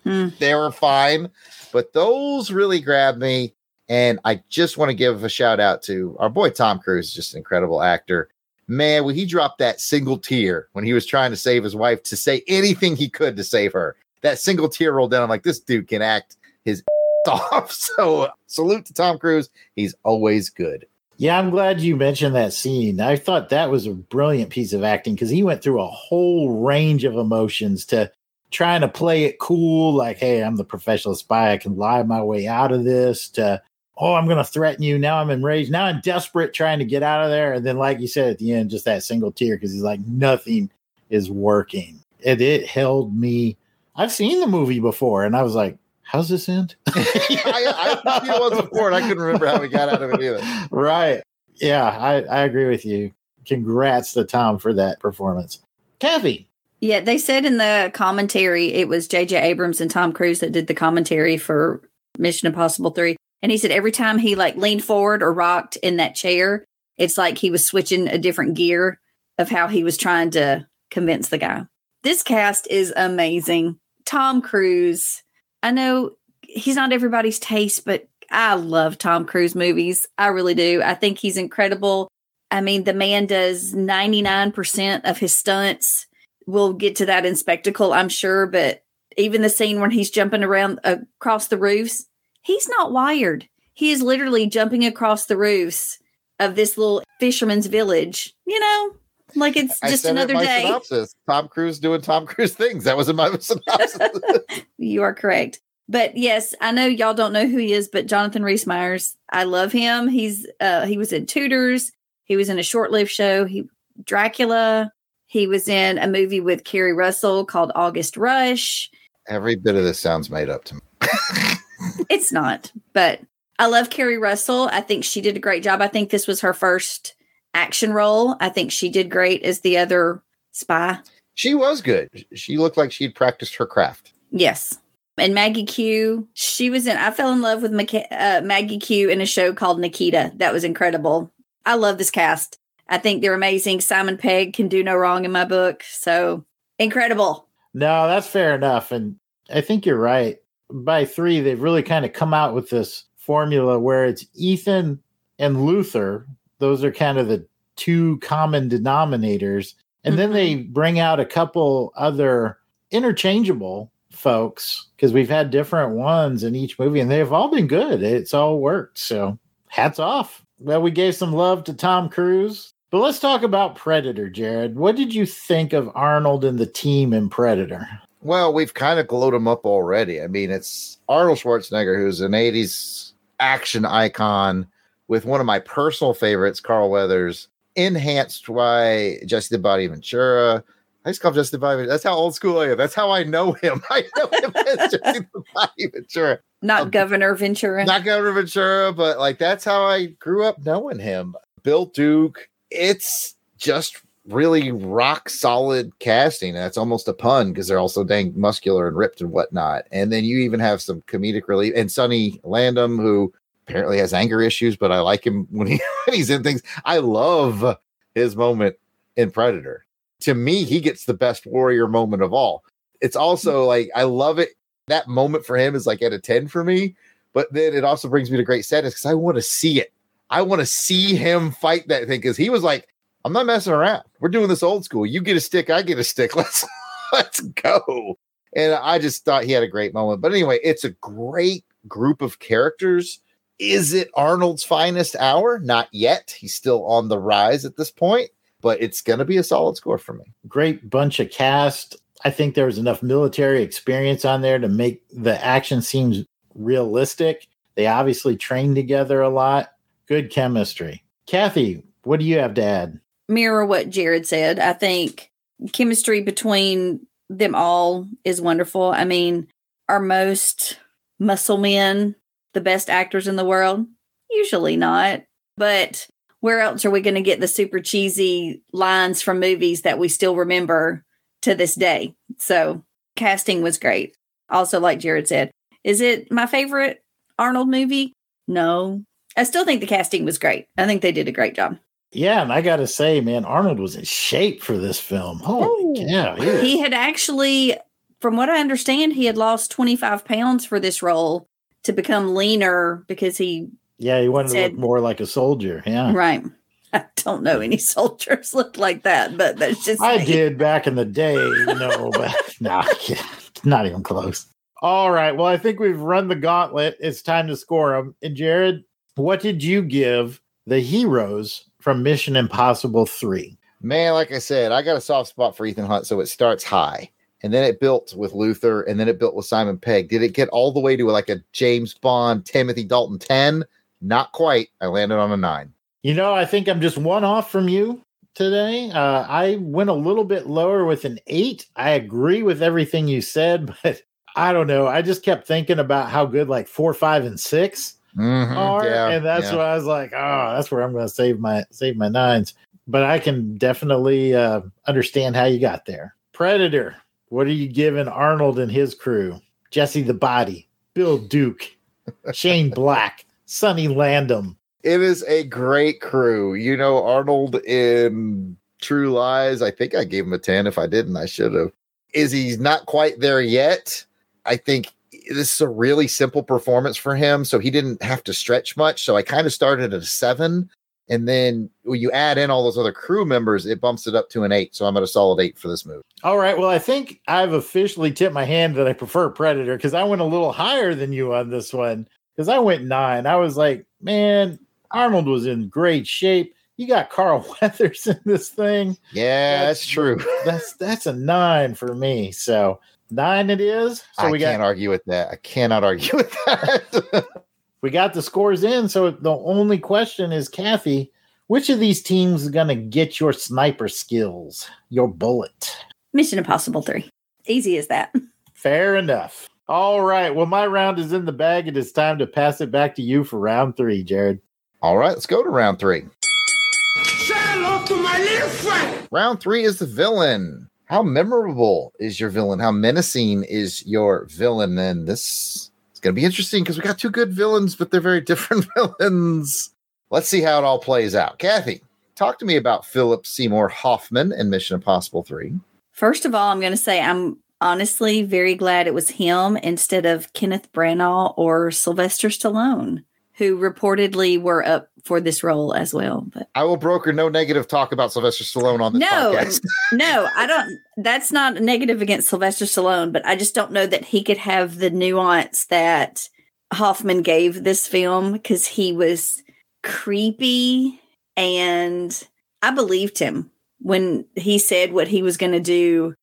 they were fine, but those really grabbed me. And I just want to give a shout out to our boy Tom Cruise, just an incredible actor. Man, when he dropped that single tear when he was trying to save his wife to say anything he could to save her, that single tear rolled down. I'm like, this dude can act his off. So salute to Tom Cruise. He's always good. Yeah, I'm glad you mentioned that scene. I thought that was a brilliant piece of acting because he went through a whole range of emotions to trying to play it cool, like, hey, I'm the professional spy. I can lie my way out of this, to, oh, I'm going to threaten you. Now I'm enraged. Now I'm desperate trying to get out of there. And then, like you said at the end, just that single tear because he's like, nothing is working. And it held me. I've seen the movie before and I was like, how's this end? I, I've seen it once before and I couldn't remember how we got out of it either. right. Yeah, I, I agree with you. Congrats to Tom for that performance. Kathy. Yeah, they said in the commentary it was J.J. Abrams and Tom Cruise that did the commentary for Mission Impossible 3. And he said every time he like leaned forward or rocked in that chair, it's like he was switching a different gear of how he was trying to convince the guy. This cast is amazing. Tom Cruise. I know he's not everybody's taste, but I love Tom Cruise movies. I really do. I think he's incredible. I mean, the man does 99% of his stunts. We'll get to that in spectacle, I'm sure, but even the scene when he's jumping around across the roofs, he's not wired. He is literally jumping across the roofs of this little fisherman's village, you know, like it's just said it in another my day. synopsis. Tom Cruise doing Tom Cruise things. That was in my synopsis. You are correct. But yes, I know y'all don't know who he is, but Jonathan Rhys Meyers, I love him. He's uh he was in Tudors, he was in a short-lived show, he Dracula, he was in a movie with Keri Russell called August Rush. Every bit of this sounds made up to me. It's not, but I love Keri Russell. I think she did a great job. I think this was her first action role. I think she did great as the other spy. She was good. She looked like she'd practiced her craft. Yes. And Maggie Q, she was in, I fell in love with Maca- uh, Maggie Q in a show called Nikita. That was incredible. I love this cast. I think they're amazing. Simon Pegg can do no wrong in my book. So incredible. No, that's fair enough. And I think you're right. By three, they've really kind of come out with this formula where it's Ethan and Luther. Those are kind of the two common denominators. And then they mm-hmm. bring out a couple other interchangeable folks because we've had different ones in each movie and they've all been good. It's all worked. So hats off. Well, we gave some love to Tom Cruise. But let's talk about Predator, Jared. What did you think of Arnold and the team in Predator? Well, we've kind of glowed him up already. I mean, it's Arnold Schwarzenegger, who's an 80s action icon with one of my personal favorites, Carl Weathers, enhanced by Jesse the Body Ventura. I just call him Jesse the Body. That's how old school I am. That's how I know him. I know him as Jesse the Body Ventura. Not um, Governor Ventura. Not Governor Ventura, but like that's how I grew up knowing him. Bill Duke. It's just really rock solid casting. That's almost a pun because they're also dang muscular and ripped and whatnot. And then you even have some comedic relief and Sonny Landham, who apparently has anger issues, but I like him when, he, when he's in things. I love his moment in Predator. To me, he gets the best warrior moment of all. It's also mm. like I love it. That moment for him is like at a 10 for me, but then it also brings me to great sadness because I want to see it. I want to see him fight that thing because he was like, I'm not messing around. We're doing this old school. You get a stick, I get a stick. Let's let's go. And I just thought he had a great moment. But anyway, it's a great group of characters. Is it Arnold's finest hour? Not yet. He's still on the rise at this point, but it's going to be a solid score for me. Great bunch of cast. I think there was enough military experience on there to make the action seems realistic. They obviously trained together a lot. Good chemistry. Kathy, what do you have to add? Mirror what Jared said. I think chemistry between them all is wonderful. I mean, are most muscle men the best actors in the world? Usually not. But where else are we going to get the super cheesy lines from movies that we still remember to this day? So, casting was great. Also, like Jared said, is it my favorite Arnold movie? No. I still think the casting was great. I think they did a great job. Yeah, and I got to say, man, Arnold was in shape for this film. Holy oh. cow. He He had actually, from what I understand, he had lost 25 pounds for this role to become leaner because he, yeah, he wanted to look more like a soldier. Yeah. right. I don't know any soldiers look like that, but that's just I me. did back in the day, you know, but nah, not even close. All right. Well, I think we've run the gauntlet. It's time to score them. And Jared, what did you give the heroes from Mission Impossible 3? Man, like I said, I got a soft spot for Ethan Hunt, so it starts high. And then it built with Luther, and then it built with Simon Pegg. Did it get all the way to like a James Bond, Timothy Dalton 10? Not quite. I landed on a nine. You know, I think I'm just one off from you today. Uh, I went a little bit lower with an eight. I agree with everything you said, but I don't know. I just kept thinking about how good like four, five, and 6 Mhm, are, yeah, and that's yeah. why I was like, oh, that's where I'm going to save my save my nines. But I can definitely uh, understand how you got there. Predator. What are you giving Arnold and his crew? Jesse the Body, Bill Duke, Shane Black, Sonny Landham. It is a great crew. You know, Arnold in True Lies, I think I gave him a 10. If I didn't, I should have. Is he's not quite there yet? I think this is a really simple performance for him. So he didn't have to stretch much. So I kind of started at a seven. And then when you add in all those other crew members, it bumps it up to an eight. So I'm at a solid eight for this movie. All right. Well, I think I've officially tipped my hand that I prefer Predator because I went a little higher than you on this one because I went nine. I was like, man, Arnold was in great shape. You got Carl Weathers in this thing. Yeah, that's, true. That's that's a nine for me. So Nine it is. So I we can't got argue with that. I cannot argue with that. we got the scores in. So the only question is, Kathy, which of these teams is gonna get your sniper skills, your bullet? Mission Impossible 3. Easy as that. Fair enough. All right. Well, my round is in the bag. It is time to pass it back to you for round three, Jared. All right, let's go to round three. Say hello to my little friend. Round three is the villain. How memorable is your villain? How menacing is your villain? And this is going to be interesting because we got two good villains, but they're very different villains. Let's see how it all plays out. Kathy, talk to me about Philip Seymour Hoffman in Mission Impossible 3. First of all, I'm going to say I'm honestly very glad it was him instead of Kenneth Branagh or Sylvester Stallone, who reportedly were up for this role as well. But I will broker no negative talk about Sylvester Stallone on this no, podcast. no, I don't. That's not negative against Sylvester Stallone, but I just don't know that he could have the nuance that Hoffman gave this film because he was creepy and I believed him when he said what he was going to do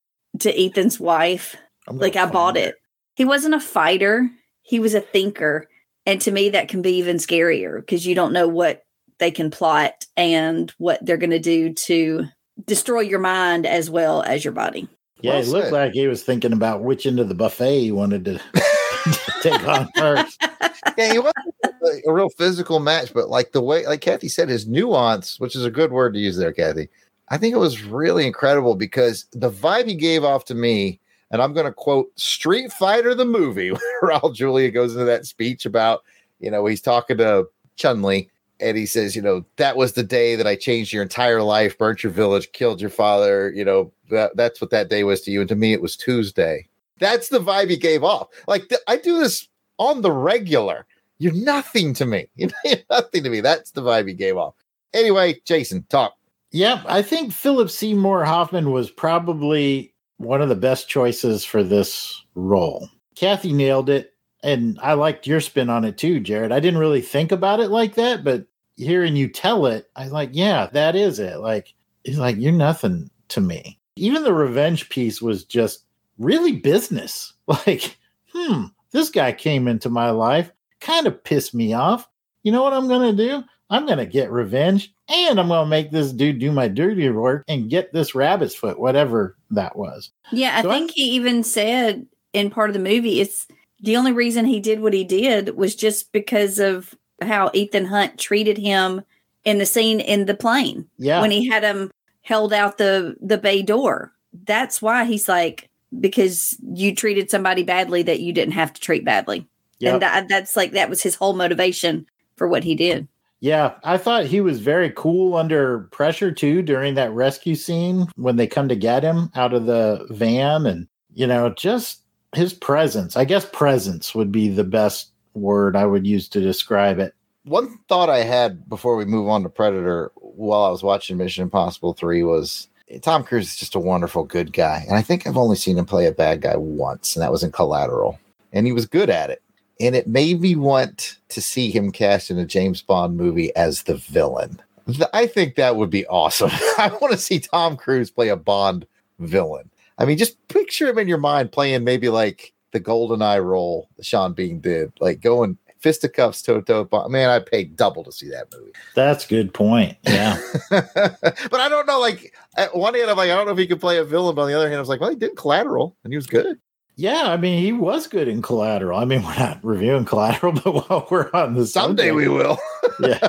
to Ethan's wife. Like I bought it. He wasn't a fighter, he was a thinker. And to me, that can be even scarier because you don't know what they can plot and what they're going to do to destroy your mind as well as your body. Yeah, Well it looked like he was thinking about which end of the buffet he wanted to take on first. yeah, he wasn't a- a real physical match, but like the way, like Kathy said, his nuance, which is a good word to use there, Kathy. I think it was really incredible because the vibe he gave off to me, and I'm going to quote Street Fighter the movie, where Raul Julia goes into that speech about, you know, he's talking to Chun Li, and he says, you know, that was the day that I changed your entire life, burnt your village, killed your father. You know, that, that's what that day was to you, and to me, it was Tuesday. That's the vibe he gave off. Like th- I do this on the regular. You're nothing to me. You're nothing to me. That's the vibe he gave off. Anyway, Jason, talk. Yeah, I think Philip Seymour Hoffman was probably one of the best choices for this role. Kathy nailed it, and I liked your spin on it too, Jared. I didn't really think about it like that, but hearing you tell it, I was like, yeah, that is it. Like, he's like, you're nothing to me. Even the revenge piece was just really business. Like, hmm, this guy came into my life, kind of pissed me off. You know what I'm going to do? I'm going to get revenge and I'm going to make this dude do my dirty work and get this rabbit's foot, whatever that was. Yeah, I So I- think he even said in part of the movie, it's the only reason he did what he did was just because of how Ethan Hunt treated him in the scene in the plane. Yeah. When he had him held out the the bay door. That's why he's like, because you treated somebody badly that you didn't have to treat badly. Yep. And that, that's like that was his whole motivation for what he did. Yeah, I thought he was very cool under pressure too during that rescue scene when they come to get him out of the van and you know, just his presence. I guess presence would be the best word I would use to describe it. One thought I had before we move on to Predator while I was watching Mission Impossible 3 was Tom Cruise is just a wonderful good guy. And I think I've only seen him play a bad guy once, and that was in Collateral. And he was good at it. And it made me want to see him cast in a James Bond movie as the villain. I think that would be awesome. I want to see Tom Cruise play a Bond villain. I mean, just picture him in your mind playing maybe like the Golden Eye role Sean Bean did, like going fisticuffs toe to toe. Man, I'd pay double to see that movie. That's good point. Yeah. but I don't know. Like at one hand, I'm like, I don't know if he could play a villain. But on the other hand, I was like, well, he did Collateral, and he was good. Yeah, I mean, he was good in Collateral. I mean, we're not reviewing Collateral, but while we're on the Someday subject- we will. yeah.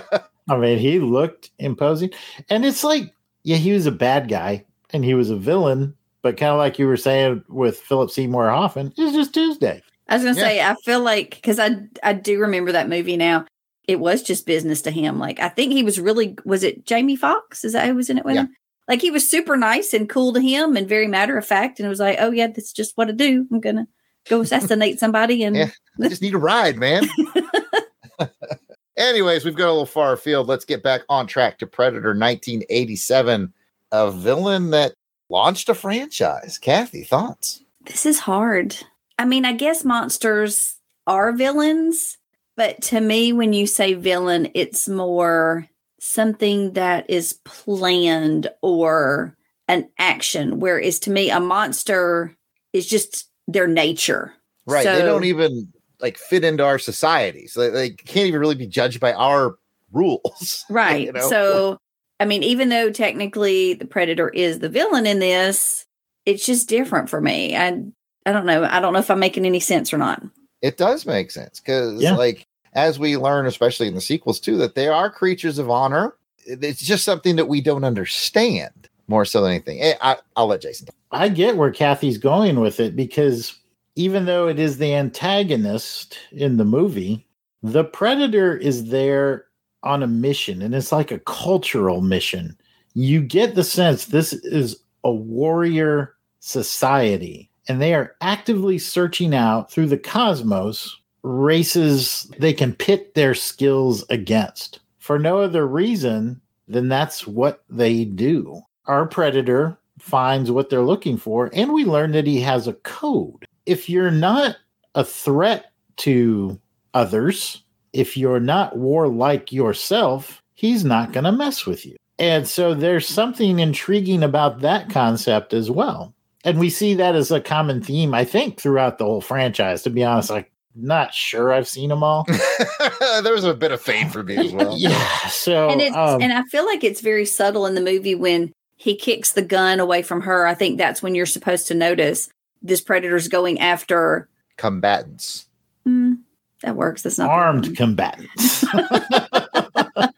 I mean, he looked imposing. And it's like, yeah, he was a bad guy and he was a villain, but kind of like you were saying with Philip Seymour Hoffman, it's just Tuesday. I was gonna Yeah. say, I feel like because I I do remember that movie now. It was just business to him. Like I think he was really was it Jamie Foxx? Is that who was in it with Yeah. him? Like he was super nice and cool to him and very matter of fact. And it was like, oh yeah, that's just what I do. I'm gonna go assassinate somebody and Yeah. I just need a ride, man. Anyways, we've got a little far afield. Let's get back on track to Predator 1987, a villain that launched a franchise. Kathy, thoughts? this is hard. I mean, I guess monsters are villains, but to me, when you say villain, it's more something that is planned or an action. Whereas to me, a monster is just their nature. Right. they don't even like fit into our society. So they, they can't even really be judged by our rules. Right. you know? So, I mean, even though technically the predator is the villain in this, it's just different for me. I I don't know. I don't know if I'm making any sense or not. it does make sense because Yeah. like as we learn especially in the sequels too that they are creatures of honor it's just something that we don't understand more so than anything Eh, I, i'll let jason talk. I get where Kathy's going with it because even though it is the antagonist in the movie, the predator is there on a mission and it's like a cultural mission. You get the sense this is a warrior society and they are actively searching out through the cosmos races they can pit their skills against for no other reason than that's what they do. Our predator finds what they're looking for, and we learn that he has a code. If you're not a threat to others, if you're not warlike yourself, he's not going to mess with you. And so there's something intriguing about that concept as well. And we see that as a common theme, I think, throughout the whole franchise. To be honest, I'm not sure I've seen them all. there was a bit of fade for me as well yeah. So, and it's um, and I feel like it's very subtle in the movie when he kicks the gun away from her. I think that's when you're supposed to notice this predator's going after. combatants Hmm, that works. That's not armed combatants.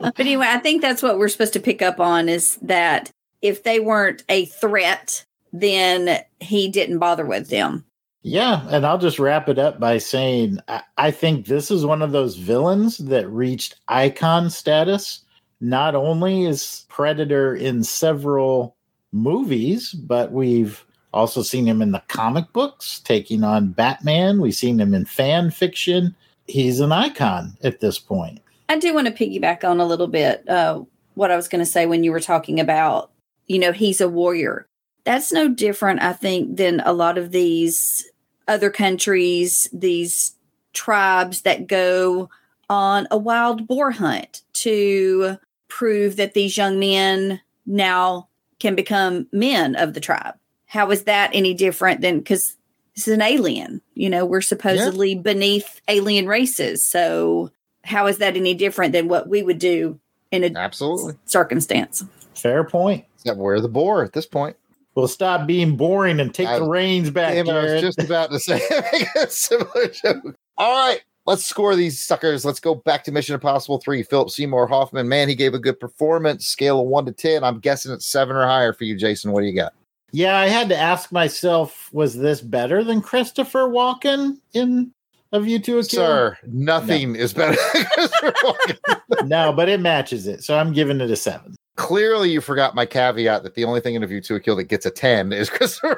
But anyway, I think that's what we're supposed to pick up on is that if they weren't a threat, then he didn't bother with them. Yeah, and I'll just wrap it up by saying I, I think this is one of those villains that reached icon status. Not only is Predator in several movies, but we've also seen him in the comic books taking on Batman. We've seen him in fan fiction. He's an icon at this point. I do want to piggyback on a little bit uh, what I was going to say when you were talking about, you know, he's a warrior. That's no different, I think, than a lot of these other countries, these tribes that go on a wild boar hunt to prove that these young men now can become men of the tribe. How is that any different than because this is an alien? You know, we're supposedly beneath alien races. So, how is that any different than what we would do in a absolutely circumstance? Fair point. Except we're the boar at this point. Well, stop being boring and take the reins back. Damn it, I was just about to say a similar joke. All right, let's score these suckers. Let's go back to Mission Impossible 3. Philip Seymour Hoffman, man, he gave a good performance. Scale of 1 to 10. I'm guessing it's 7 or higher for you, Jason. What do you got? Yeah, I had to ask myself, was this better than Christopher Walken in A View to a Kill? Sir, nothing is better than Christopher Walken. no, but it matches it. So I'm giving it a seven. Clearly, you forgot my caveat that the only thing in A View to a Kill that gets a 10 is Christopher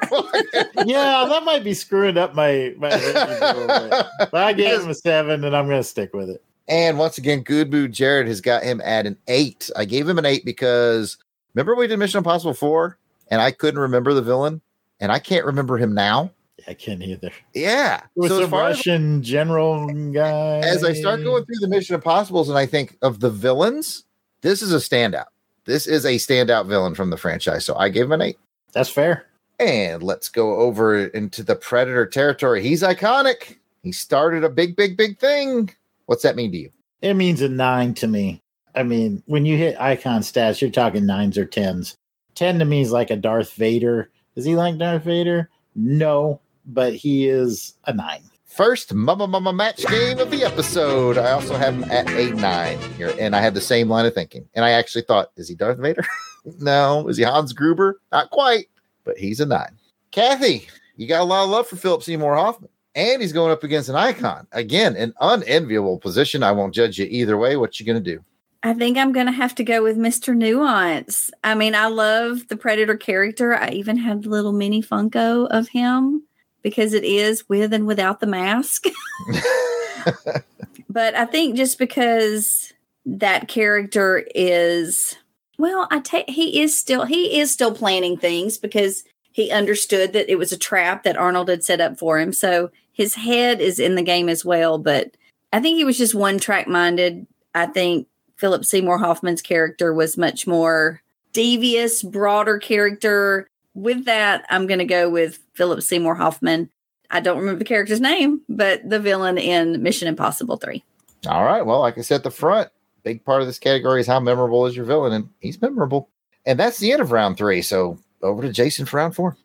yeah, that might be screwing up my, my rating a little bit. But I gave him a seven and I'm going to stick with it. And once again, Good Mood Jared has got him at an eight. I gave him an eight because remember we did Mission Impossible 4 and I couldn't remember the villain and I can't remember him now. I can't either. Yeah. With So the far as- Russian general guy. as I start going through the Mission Impossibles and I think of the villains, this is a standout. This is a standout villain from the franchise. So I gave him an eight. That's fair. And let's go over into the Predator territory. He's iconic. He started a big, big, big thing. What's that mean to you? It means a nine to me. I mean, when you hit icon stats, you're talking nines or tens. 10 to me is like a Darth Vader. Is he like Darth Vader? No, but he is a nine. First Mama Mama match game of the episode. I also have him at a nine here, and I had the same line of thinking. And I actually thought, is he Darth Vader? no. Is he Hans Gruber? Not quite, but he's a nine. Kathy, you got a lot of love for Philip Seymour Hoffman, and he's going up against an icon. Again, an unenviable position. I won't judge you either way. What you gonna do? I think I'm going to have to go with Mr. Nuance. I mean, I love the Predator character. I even had a little mini Funko of him because it is with and without the mask. but I think just because that character is well, I take he is still he is still planning things because he understood that it was a trap that Arnold had set up for him. So his head is in the game as well, but I think he was just one track minded. I think Philip Seymour Hoffman's character was much more devious, broader character. With that, I'm going to go with Philip Seymour Hoffman. I don't remember the character's name, but the villain in Mission Impossible 3. All right. Well, like I said at the front, big part of this category is how memorable is your villain, and he's memorable. And that's the end of round three. So over to Jason for round four.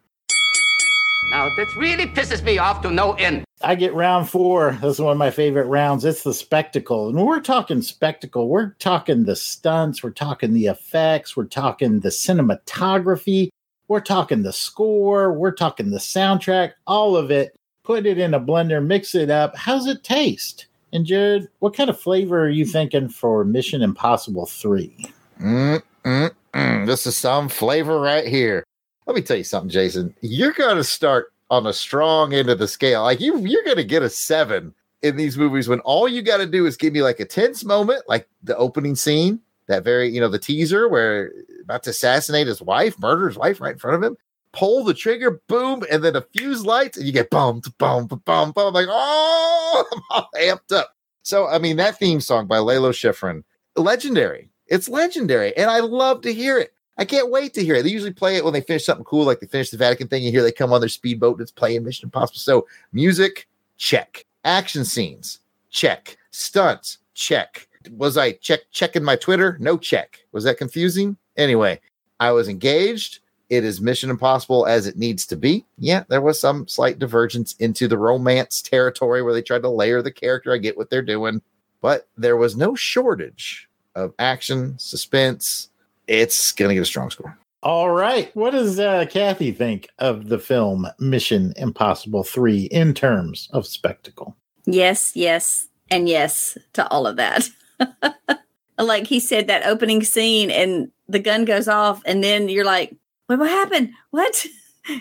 Now, this really pisses me off to no end. I get round four. This is one of my favorite rounds. It's the spectacle. And when we're talking spectacle, we're talking the stunts, we're talking the effects, we're talking the cinematography, we're talking the score, we're talking the soundtrack, all of it. Put it in a blender, mix it up. How's it taste? And Jared, what kind of flavor are you thinking for Mission Impossible 3? Mm, mm, mm. This is some flavor right here. Let me tell you something, Jason. You're going to start on a strong end of the scale. Like you, you're going to get a seven in these movies when all you got to do is give me like a tense moment, like the opening scene, that very, you know, the teaser where about to assassinate his wife, murder his wife right in front of him. Pull the trigger, boom, and then a fuse lights, and you get bum, bum, bum, bum, bum. Like, oh, I'm all amped up. So, I mean, that theme song by Lalo Schifrin, legendary. It's legendary, and I love to hear it. I can't wait to hear it. They usually play it when they finish something cool, like they finish the Vatican thing. You hear they come on their speedboat and it's playing Mission Impossible. So, music, check. Action scenes, check. Stunts, check. Was I check checking my Twitter? No check. Was that confusing? Anyway, I was engaged. It is Mission Impossible as it needs to be. Yeah, there was some slight divergence into the romance territory where they tried to layer the character. I get what they're doing, but there was no shortage of action, suspense. It's going to get a strong score. All right. What does uh, Kathy think of the film Mission Impossible 3 in terms of spectacle? Yes, yes, and yes to all of that. like he said, that opening scene and the gun goes off, and then you're like, wait, what happened? What?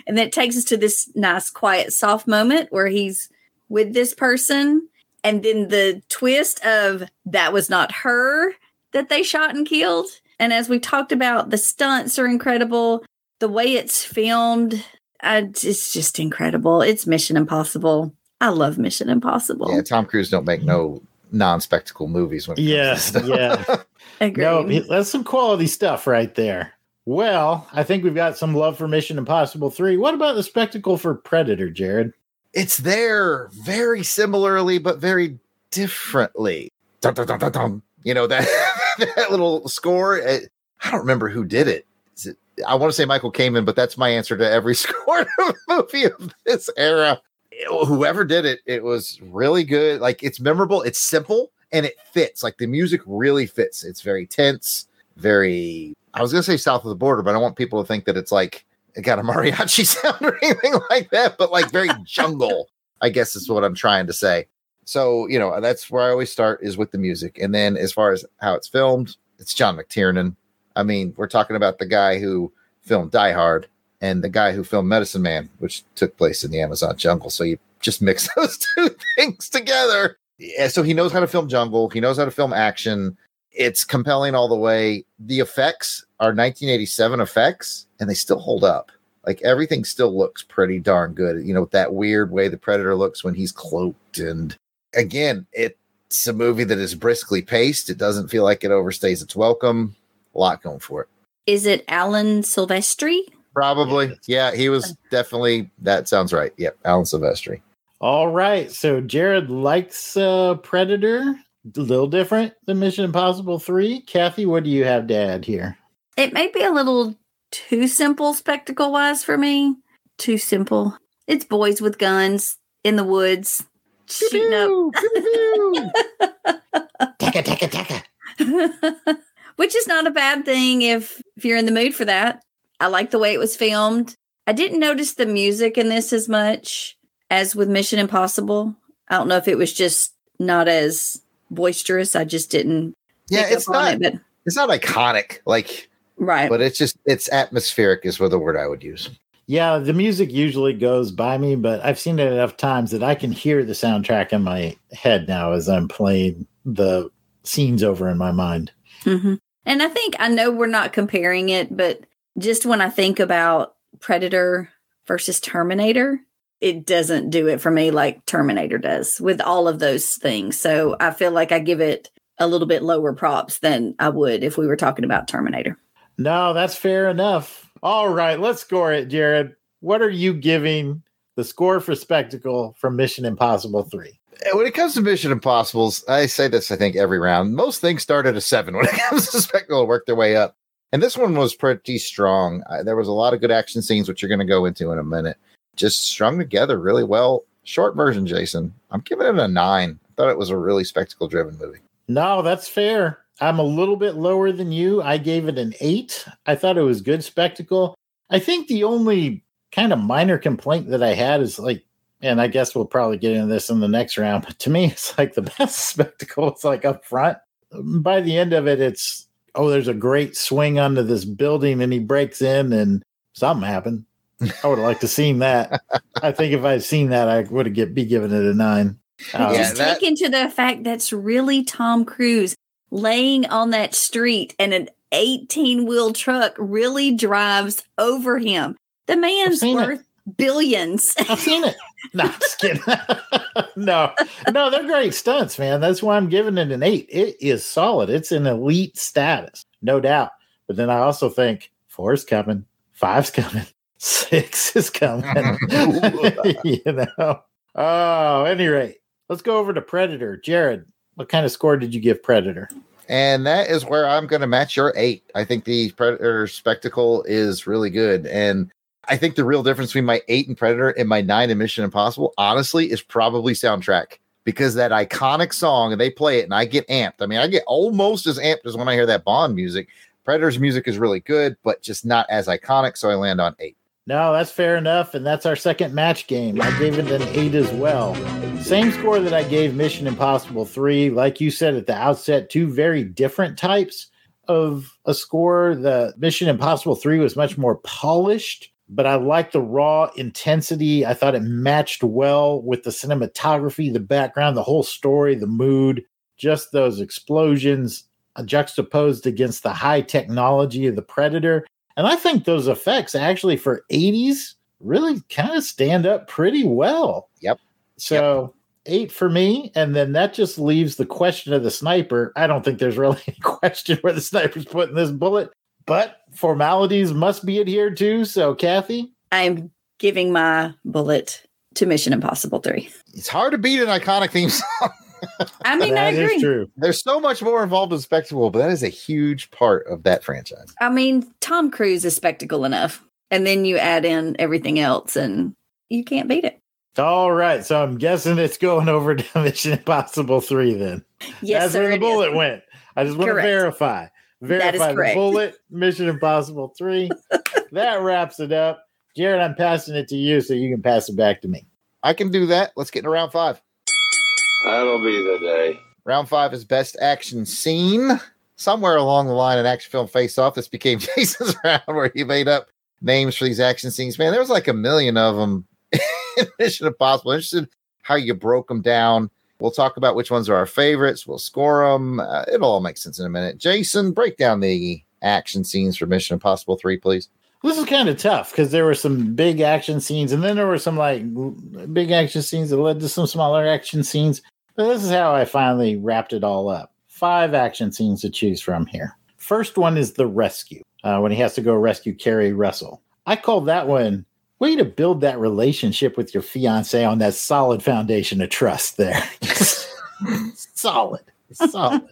And then it takes us to this nice, quiet, soft moment where he's with this person. And then the twist of that was not her that they shot and killed. And as we talked about, the stunts are incredible. The way it's filmed, uh, it's just incredible. It's Mission Impossible. I love Mission Impossible. Yeah, Tom Cruise don't make no non-spectacle movies when it Yes, comes to stuff. yeah. Agreed. No, that's some quality stuff right there. Well, I think we've got some love for Mission Impossible 3. What about the spectacle for Predator, Jared? it's there very similarly but very differently. Dun, dun, dun, dun, dun. You know that that little score. It, I don't remember who did it. Is it. I want to say Michael Kamen, but that's my answer to every score of movie of this era. Whoever did it, it was really good. Like it's memorable, it's simple, and it fits. Like the music really fits. It's very tense, very. I was gonna say south of the border, but I want people to think that it's like it got a mariachi sound or anything like that, but like very jungle, I guess is what I'm trying to say. So, you know, that's where I always start is with the music. And then as far as how it's filmed, it's John McTiernan. I mean, we're talking about the guy who filmed Die Hard and the guy who filmed Medicine Man, which took place in the Amazon jungle. So you just mix those two things together. Yeah, so he knows how to film jungle, he knows how to film action. It's compelling all the way. The effects are 1987 effects and they still hold up. Like everything still looks pretty darn good. You know, that weird way the predator looks when he's cloaked. And again, it's a movie that is briskly paced. It doesn't feel like it overstays its welcome. A lot going for it. Is it Alan Silvestri? Probably. Yeah, he was definitely that sounds right. Yep, Alan Silvestri. All right. So Jared likes uh, Predator. A little different than Mission Impossible 3. Kathy, what do you have to add here? It may be a little too simple spectacle wise for me. Too simple. It's boys with guns in the woods shooting up. Taka, taka, taka. Which is not a bad thing if if you're in the mood for that. I like the way it was filmed. I didn't notice the music in this as much as with Mission Impossible. I don't know if it was just not as boisterous. I just didn't. Yeah, pick it's up on not it, but it's not iconic, like right. but it's just it's atmospheric is what the word I would use. Yeah, the music usually goes by me, but I've seen it enough times that I can hear the soundtrack in my head now as I'm playing the scenes over in my mind. hmm And I think I know we're not comparing it, but just when I think about Predator versus Terminator, it doesn't do it for me like Terminator does with all of those things. So I feel like I give it a little bit lower props than I would if we were talking about Terminator. No, that's fair enough. All right, let's score it, Jared. What are you giving the score for spectacle from Mission Impossible 3. When it comes to Mission Impossibles, I say this, I think, every round. Most things start at a seven. When it comes to spectacle, work their way up. And this one was pretty strong. Uh, there was a lot of good action scenes, which you're going to go into in a minute. Just strung together really well. Short version, Jason. I'm giving it a nine. I thought it was a really spectacle driven movie. No, that's fair. I'm a little bit lower than you. I gave it an eight. I thought it was good spectacle. I think the only kind of minor complaint that I had is like, and I guess we'll probably get into this in the next round, but to me, it's like the best spectacle. It's like up front. By the end of it, it's, oh, there's a great swing onto this building and he breaks in and something happened. I would have liked to seen that. I think if I'd seen that, I would have get, be giving it a nine. Uh, Just take into the fact that's really Tom Cruise laying on that street and an 18 wheel truck really drives over him. The man's seen it. worth billions. I've seen it. No, just kidding. no, no, they're great stunts, man. That's why I'm giving it an eight. It is solid. It's an elite status, no doubt. But then I also think four's coming, five's coming, six is coming. you know. Oh, any rate, let's go over to Predator. Jared, what kind of score did you give Predator? And that is where I'm going to match your eight. I think the Predator spectacle is really good. And I think the real difference between my eight and Predator and my nine and Mission Impossible, honestly, is probably soundtrack because that iconic song and they play it and I get amped. I mean, I get almost as amped as when I hear that Bond music. Predator's music is really good, but just not as iconic. So I land on eight. No, that's fair enough. And that's our second match game. I gave it an eight as well. Same score that I gave Mission Impossible 3. Like you said at the outset, two very different types of a score. The Mission Impossible 3 was much more polished, but I liked the raw intensity. I thought it matched well with the cinematography, the background, the whole story, the mood, just those explosions uh, juxtaposed against the high technology of the Predator. And I think those effects actually for 80s really kind of stand up pretty well. Yep. So eight for me. And then that just leaves the question of the sniper. I don't think there's really any question where the sniper's putting this bullet, but formalities must be adhered to. So, Kathy, I'm giving my bullet to Mission Impossible 3. It's hard to beat an iconic theme song. I mean, I that is agree. true. There's so much more involved in spectacle, but that is a huge part of that franchise. I mean, Tom Cruise is spectacle enough. And then you add in everything else and you can't beat it. All right. So I'm guessing it's going over to Mission Impossible 3 then. Yes, That's sir, where the it is. bullet went. I just want Correct. to verify. That is Verify the bullet, Mission Impossible 3. that wraps it up. Jared, I'm passing it to you so you can pass it back to me. I can do that. Let's get into round five. That'll be the day. Round five is best action scene. Somewhere along the line in action film face off, this became Jason's round where he made up names for these action scenes. Man, there was like a million of them in Mission Impossible. Interested how you broke them down. We'll talk about which ones are our favorites. We'll score them. Uh, it'll all make sense in a minute. Jason, break down the action scenes for Mission Impossible 3, please. This is kind of tough because there were some big action scenes, and then there were some like big action scenes that led to some smaller action scenes. But this is how I finally wrapped it all up. Five action scenes to choose from here. First one is the rescue, uh, when he has to go rescue Keri Russell. I call that one way to build that relationship with your fiance on that solid foundation of trust there. solid, solid.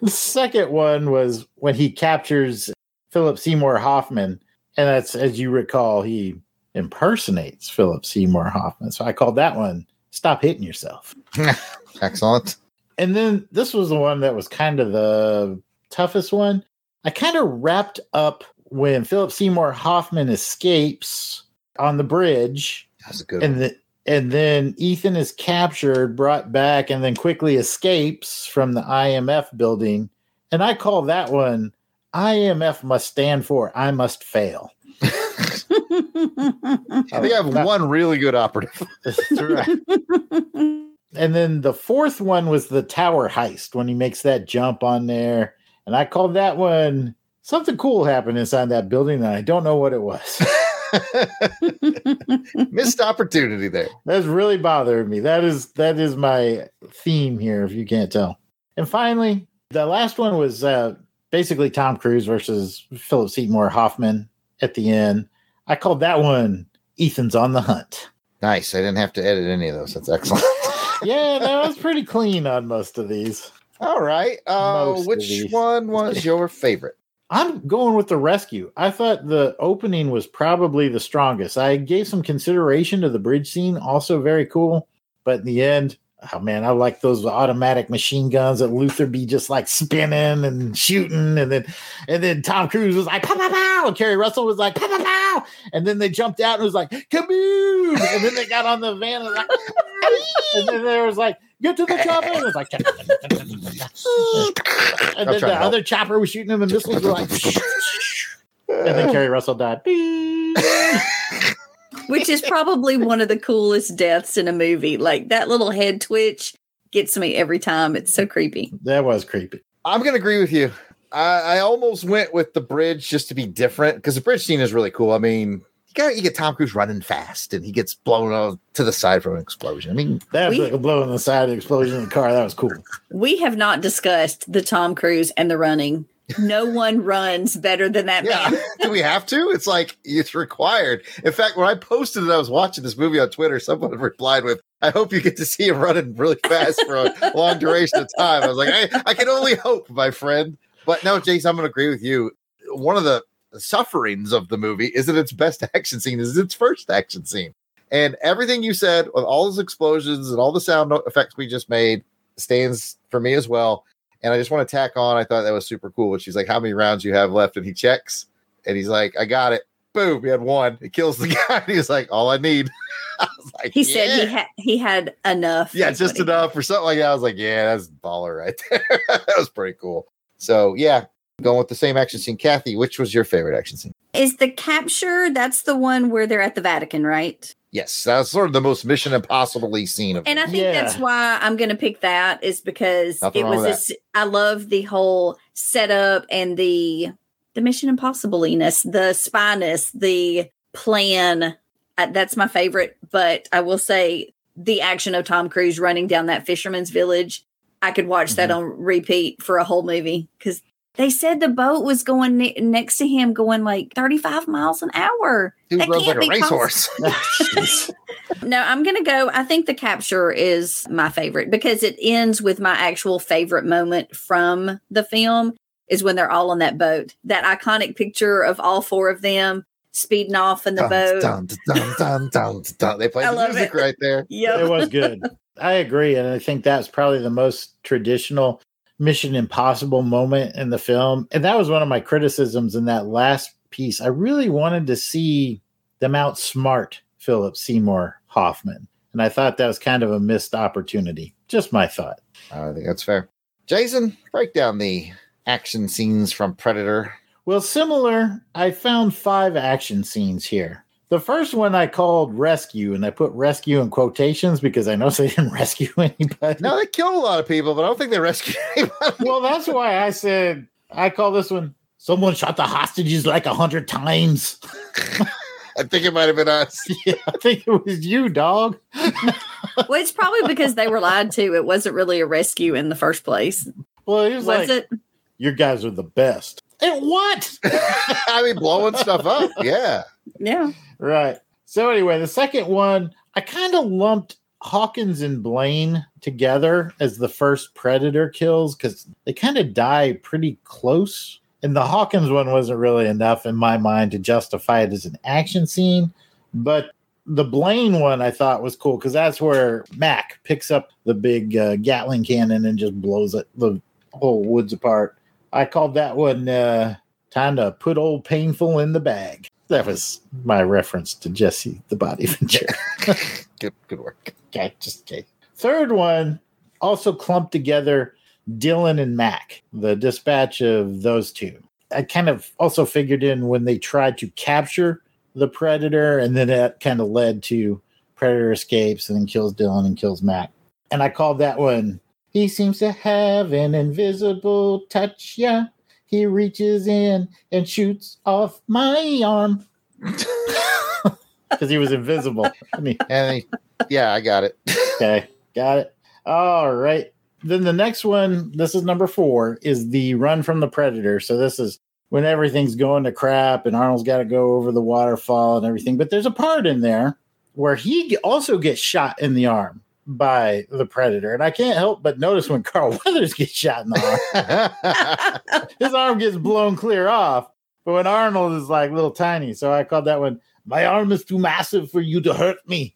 the second one was when he captures Philip Seymour Hoffman, and that's as you recall, he impersonates Philip Seymour Hoffman. So I called that one "Stop Hitting Yourself." Excellent. And then this was the one that was kind of the toughest one. I kind of wrapped up when Philip Seymour Hoffman escapes on the bridge, That's a good and one. the, and then Ethan is captured, brought back, and then quickly escapes from the IMF building. And I call that one IMF must stand for I must fail. I think I have one really good operative. That's right. and then the fourth one was the tower heist when he makes that jump on there. And I called that one something cool happened inside that building, and I don't know what it was. Missed opportunity there. That's really bothering me. That is that is my theme here, if you can't tell. And finally, the last one was uh, basically Tom Cruise versus Philip Seymour Hoffman at the end. I called that one Ethan's on the hunt. Nice. I didn't have to edit any of those. That's excellent. Yeah, that was pretty clean on most of these. All right. Uh, Most which one was your favorite? I'm going with the rescue. I thought the opening was probably the strongest. I gave some consideration to the bridge scene, also very cool. But in the end, oh man, I like those automatic machine guns that Luther be just like spinning and shooting, and then and then Tom Cruise was like pow pow pow, and Keri Russell was like pow pow pow, and then they jumped out and was like kaboom, and then they got on the van and, like, and then there was like get to the chopper, and it was like and then trying the help. other chopper was shooting him, and missiles were like, and then Keri Russell died. which is probably one of the coolest deaths in a movie. Like that little head twitch gets me every time. It's so creepy. That was creepy. I'm going to agree with you. I, I almost went with the bridge just to be different because the bridge scene is really cool. I mean, you got you get Tom Cruise running fast and he gets blown out to the side from an explosion. I mean, That was We- like a blow in the side of the explosion in the car. That was cool. We have not discussed the Tom Cruise and the running. No one runs better than that yeah, man. do we have to? It's like it's required. In fact, when I posted that I was watching this movie on Twitter, someone replied with, "I hope you get to see him running really fast for a long duration of time." I was like, I, I can only hope, my friend. But no, Jason, I'm going to agree with you. One of the sufferings of the movie is that its best action scene is its first action scene. And everything you said, with all those explosions and all the sound effects we just made, stands for me as well. And I just want to tack on, I thought that was super cool. She's like, How many rounds you have left? And he checks and he's like, I got it. Boom, he had one. He kills the guy. He's like, All I need. I was like, He said he had he had enough. Yeah, just enough for something like that. I was like, yeah, that's baller right there. that was pretty cool. So yeah, going with the same action scene. Kathy, which was your favorite action scene? Is the capture? That's the one where they're at the Vatican, right? Yes, that's sort of the most Mission Impossible scene of And I think that's why I'm going to pick that is because Nothing it was with this. I love the whole setup and the the Mission Impossible-ness, the spyness, the plan. That's my favorite. But I will say the action of Tom Cruise running down that fisherman's village. I could watch that Mm-hmm. on repeat for a whole movie because they said the boat was going ne- next to him, going like 35 miles an hour. Dude That like can't a be possible. racehorse. Oh, no, I'm going to go. I think the capture is my favorite because it ends with my actual favorite moment from the film is when they're all on that boat. That iconic picture of all four of them speeding off in the Dun, boat. dun, dun, dun, dun, dun. They play I the love music it. right there. Yep. It was good. I agree. And I think that's probably the most traditional Mission Impossible moment in the film. And that was one of my criticisms in that last piece. I really wanted to see them outsmart Philip Seymour Hoffman. And I thought that was kind of a missed opportunity. Just my thought. I think that's fair. Jason, break down the action scenes from Predator. Well, similar, I found five action scenes here. The first one I called rescue, and I put rescue in quotations because I know they didn't rescue anybody. No, they killed a lot of people, but I don't think they rescued anybody. well, that's why I said I call this one someone shot the hostages like a hundred times. I think it might have been us. yeah, I think it was you, dog. well, it's probably because they were lied to. It wasn't really a rescue in the first place. Well, he was, Was like, it? "Your guys are the best." And what? I mean, blowing stuff up. Yeah. Yeah. Right. So anyway, the second one, I kind of lumped Hawkins and Blaine together as the first Predator kills because they kind of die pretty close. And the Hawkins one wasn't really enough in my mind to justify it as an action scene. But the Blaine one I thought was cool because that's where Mac picks up the big uh, Gatling cannon and just blows it, the whole woods apart. I called that one uh, time to put old painful in the bag. That was my reference to Jesse the Body Ventura. good, good work. Okay, just okay. Third one also clumped together Dylan and Mac, the dispatch of those two. I kind of also figured in when they tried to capture the predator, and then that kind of led to predator escapes and then kills Dylan and kills Mac. And I called that one. He seems to have an invisible touch. Yeah, he reaches in and shoots off my arm because he was invisible. I mean, And they, yeah, I got it. okay, got it. All right. Then the next one, this is number four, is the run from the predator. So this is when everything's going to crap and Arnold's got to go over the waterfall and everything. But there's a part in there where he also gets shot in the arm by the predator. And I can't help but notice when Carl Weathers gets shot in the arm, his arm gets blown clear off. But when Arnold is like little tiny, so I called that one, my arm is too massive for you to hurt me.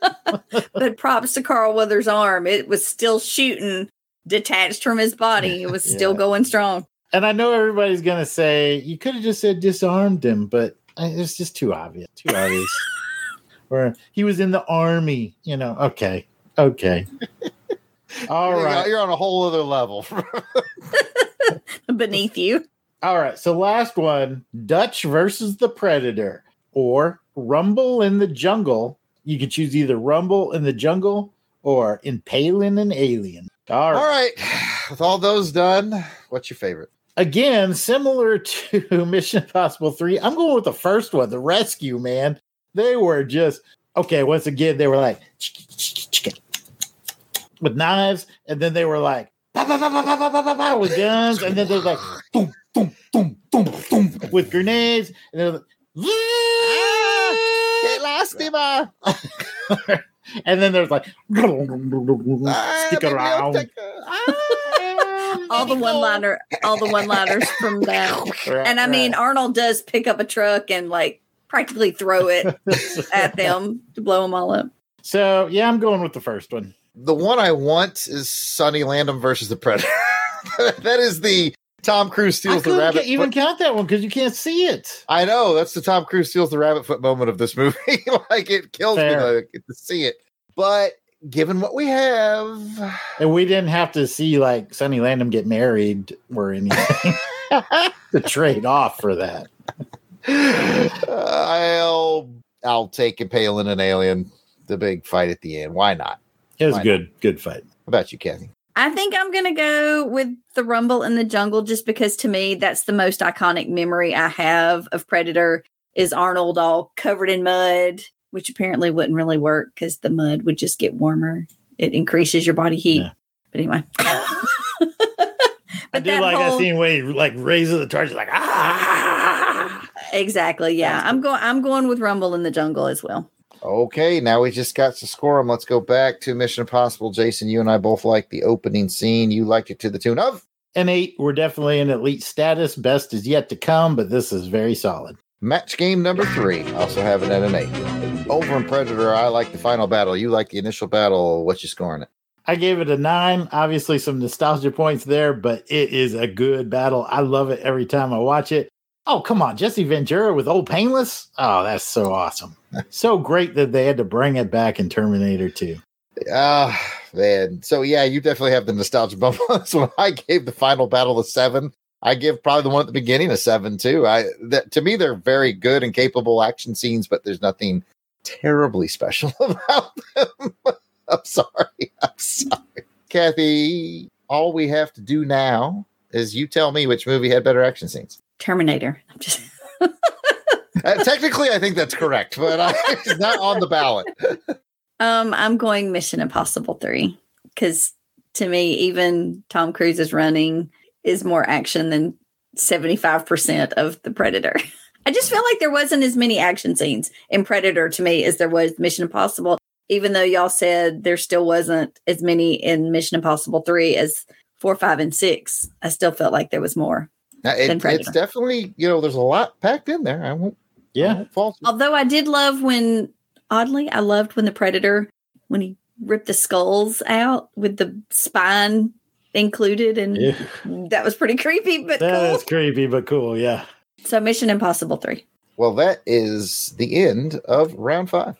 but props to Carl Weathers' arm. It was still shooting detached from his body. It was still Yeah. going strong. And I know everybody's going to say, you could have just said disarmed him, but it's just too obvious. Too obvious. or he was in the army, you know. Okay. Okay. All You're- right. You're on a whole other level. Beneath you. All right. So last one Dutch versus the Predator or Rumble in the Jungle. You can choose either Rumble in the Jungle or Impaling an Alien. All right. all right. With all those done, what's your favorite? Again, similar to Mission Impossible 3, I'm going with the first one, the rescue, man. They were just okay. Once again, they were like with knives, and then they were like bah, bah, bah, with guns, and then they were like boom, boom, boom, boom, boom with grenades, and they were like, ah, and then there's like ah, stick around. Ah, all the one liner, all the one liners from that, and I mean Arnold does pick up a truck and like practically throw it at them to blow them all up. So yeah, I'm going with the first one. The one I want is Sonny Landham versus the Predator. that is the Tom Cruise steals the rabbit. ca- even count that one because you can't see it. I know that's the Tom Cruise steals the rabbit foot moment of this movie. like it kills Fair. me to, to see it. But given what we have, And we didn't have to see like Sonny Landham get married or anything to trade off for that. I'll I'll take Impaling an Alien, the big fight at the end. Why not? It was Why not? good, good fight. What about you, Kathy? I think I'm going to go with the Rumble in the Jungle just because to me that's the most iconic memory I have of Predator is Arnold all covered in mud, which apparently wouldn't really work because the mud would just get warmer. It increases your body heat. But anyway. I do that like that scene where he like raises the charge like ah. Exactly. Yeah. I'm going I'm going with Rumble in the Jungle as well. Okay, now we just got to score them. Let's go back to Mission Impossible. Jason, you and I both like the opening scene. You liked it to the tune of An eight, we're definitely in elite status. Best is yet to come, but this is very solid. match game number three. Also have it at an eight. Over in Predator, I like the final battle. You like the initial battle. What you scoring it? I gave it a nine. Obviously, some nostalgia points there, but it is a good battle. I love it every time I watch it. Oh, come on. Jesse Ventura with Old Painless. Oh, that's so awesome. So great that they had to bring it back in Terminator 2. Ah, man. So yeah, you definitely have the nostalgia bump on this one. I gave the final battle a seven. I give probably the one at the beginning a seven too. I that to me they're very good and capable action scenes, but there's nothing terribly special about them. I'm sorry. I'm sorry. Kathy, all we have to do now is you tell me which movie had better action scenes. Terminator. I'm just Uh, technically, I think that's correct, but I, it's not on the ballot. Um, I'm going Mission Impossible 3 because to me, even Tom Cruise's running is more action than 75% of the Predator. I just feel like there wasn't as many action scenes in Predator to me as there was Mission Impossible, even though y'all said there still wasn't as many in Mission Impossible 3 as four, five, and six. I still felt like there was more. Now, it- it's definitely, you know, there's a lot packed in there. I won't, Yeah. Oh, false. Although I did love when, oddly, I loved when the Predator, when he ripped the skulls out with the spine included, and Yeah. that was pretty creepy, but That cool. is creepy, but cool. Yeah. So Mission Impossible 3. Well, that is the end of round five.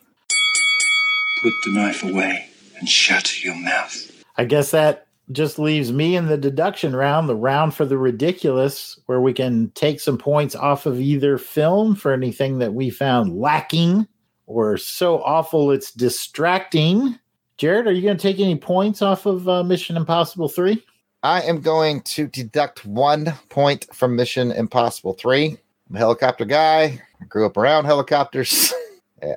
Put the knife away and shut your mouth. I guess that just leaves me in the deduction round, the round for the ridiculous, where we can take some points off of either film for anything that we found lacking or so awful it's distracting. Jared, are you going to take any points off of uh, Mission Impossible 3? I am going to deduct one point from Mission Impossible 3. I'm a helicopter guy. I grew up around helicopters.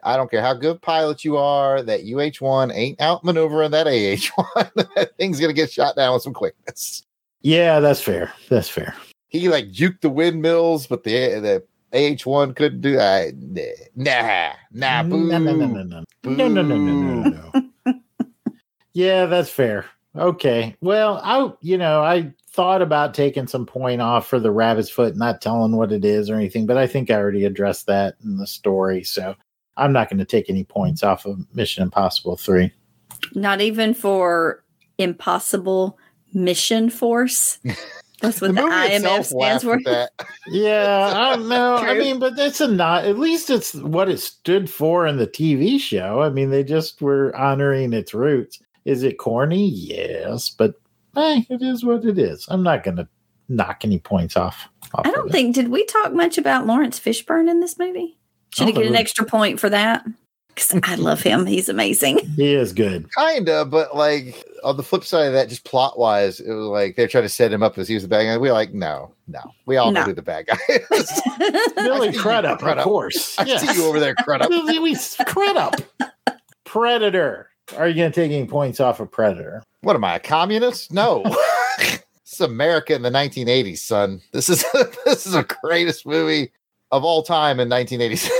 I don't care how good pilot you are, that UH 1 ain't outmaneuvering that AH 1. that thing's going to get shot down with some quickness. Yeah, that's fair. That's fair. he like juked the windmills, but the the AH1 couldn't do that. Nah, nah, boo. No, no, no, no, no. No, no, no, no, no, no. yeah, that's fair. Okay. Well, I, you know, I thought about taking some point off for the rabbit's foot, not telling what it is or anything, but I think I already addressed that in the story. So I'm not going to take any points off of Mission Impossible 3. Not even for Impossible Mission Force. That's what the, movie IMF itself stands for. Yeah, I don't know. I mean, but that's a not. At least it's what it stood for in the TV show. I mean, they just were honoring its roots. Is it corny? Yes, but hey, it is what it is. I'm not going to knock any points off. off I don't it. think did we talk much about Laurence Fishburne in this movie? Should I get an think we- extra point for that? Because I love him. He's amazing. he is good. Kinda, but like on the flip side of that, just plot wise, it was like they're trying to set him up as he was the bad guy. We're like, no, no, we all know who the bad guy is. Billy see you, Crudup, Crudup. of course. I see you over there, Crudup. Billy we- Crudup. Predator. Are you going to take any points off of Predator? What am I, a communist? No. It's America in the 1980s, son. This is this is the greatest movie of all time in 1987.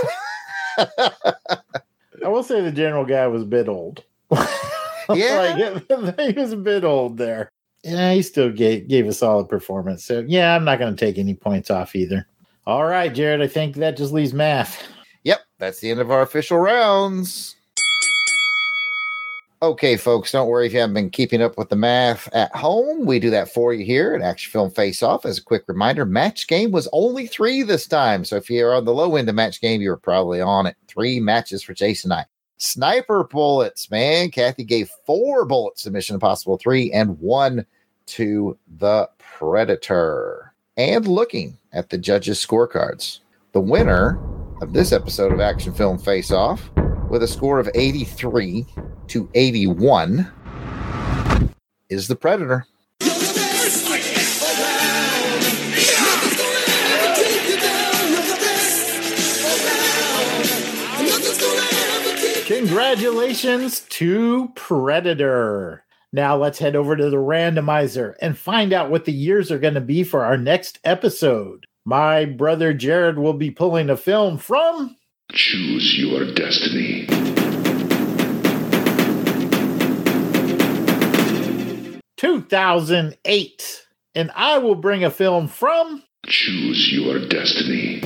I will say the general guy was a bit old. Yeah. like, he was a bit old there. Yeah, he still gave gave a solid performance. So yeah, I'm not going to take any points off either. All right, Jared. I think that just leaves math. Yep, that's the end of our official rounds. Okay, folks, don't worry if you haven't been keeping up with the math at home. We do that for you here at Action Film Face Off. As a quick reminder, match game was only three this time. So if you're on the low end of match game, you were probably on it. Three matches for Jason and I. Sniper bullets, man. Kathy gave four bullets to Mission Impossible 3 and one to the Predator. And looking at the judges' scorecards, the winner of this episode of Action Film Face Off with a score of 83 to 81 is the Predator. Congratulations to Predator. Now let's head over to the randomizer and find out what the years are going to be for our next episode. My brother Jared will be pulling a film from Choose your destiny. two thousand eight, and I will bring a film from Choose your destiny.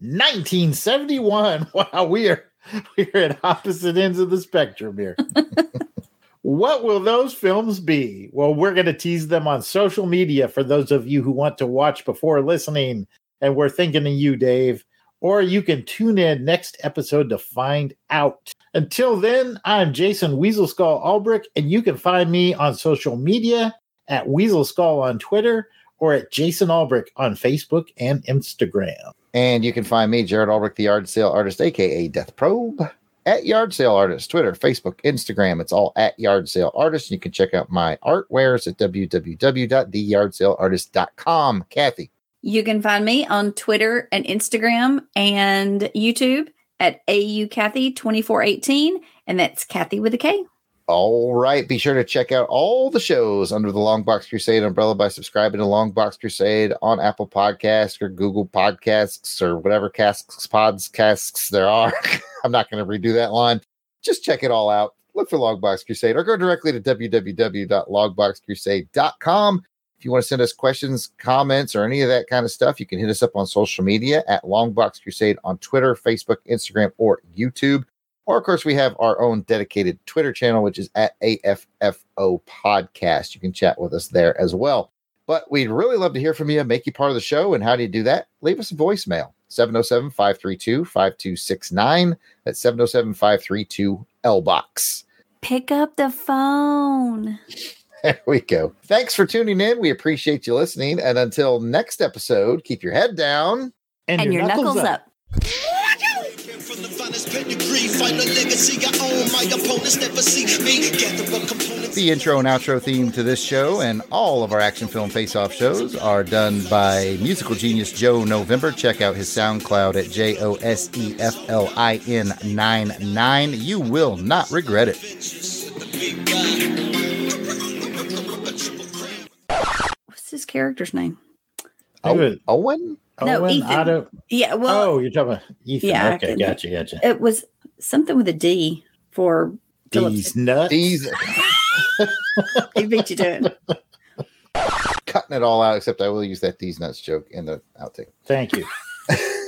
1971. Wow, we are we are at opposite ends of the spectrum here. what will those films be? Well, we're going to tease them on social media for those of you who want to watch before listening. And we're thinking of you, Dave. Or you can tune in next episode to find out. Until then, I'm Jason Weasel Skull Albrecht, and you can find me on social media at Weasel Skull on Twitter or at Jason Albrecht on Facebook and Instagram. And you can find me, Jared Albrecht, the yard sale artist, aka Death Probe, at Yard Sale Artist, Twitter, Facebook, Instagram. It's all at Yard Sale Artist. You can check out my artwares at www.theyardsaleartist.com. Kathy. You can find me on Twitter and Instagram and YouTube at AU Kathy 2418. And that's Kathy with a K. All right. Be sure to check out all the shows under the Long Box Crusade umbrella by subscribing to Long Box Crusade on Apple Podcasts or Google Podcasts or whatever casks, podcasts there are. I'm not going to redo that line. Just check it all out. Look for Long Box Crusade or go directly to www.longboxcrusade.com. If you want to send us questions, comments, or any of that kind of stuff, you can hit us up on social media at Longbox Crusade on Twitter, Facebook, Instagram, or YouTube. Or, of course, we have our own dedicated Twitter channel, which is at AFFO Podcast. You can chat with us there as well. But we'd really love to hear from you, make you part of the show. And how do you do that? Leave us a voicemail 707 532 5269. That's 707 532 LBOX. Pick up the phone. There we go. Thanks for tuning in. We appreciate you listening. And until next episode, keep your head down and, And your knuckles up. The intro and outro theme to this show and all of our action film face off shows are done by musical genius Joe November. Check out his SoundCloud at J O S E F L I N 9 9. You will not regret it. What's his character's name? Oh, Owen? No, Owen Ethan. Otto- Yeah, well, oh, you're talking about Ethan. yeah, okay, can- gotcha, gotcha. it was something with a D for Phillips. These nuts. These He beat you to it. cutting it all out, except I will use that these nuts joke in the outtake. Thank you.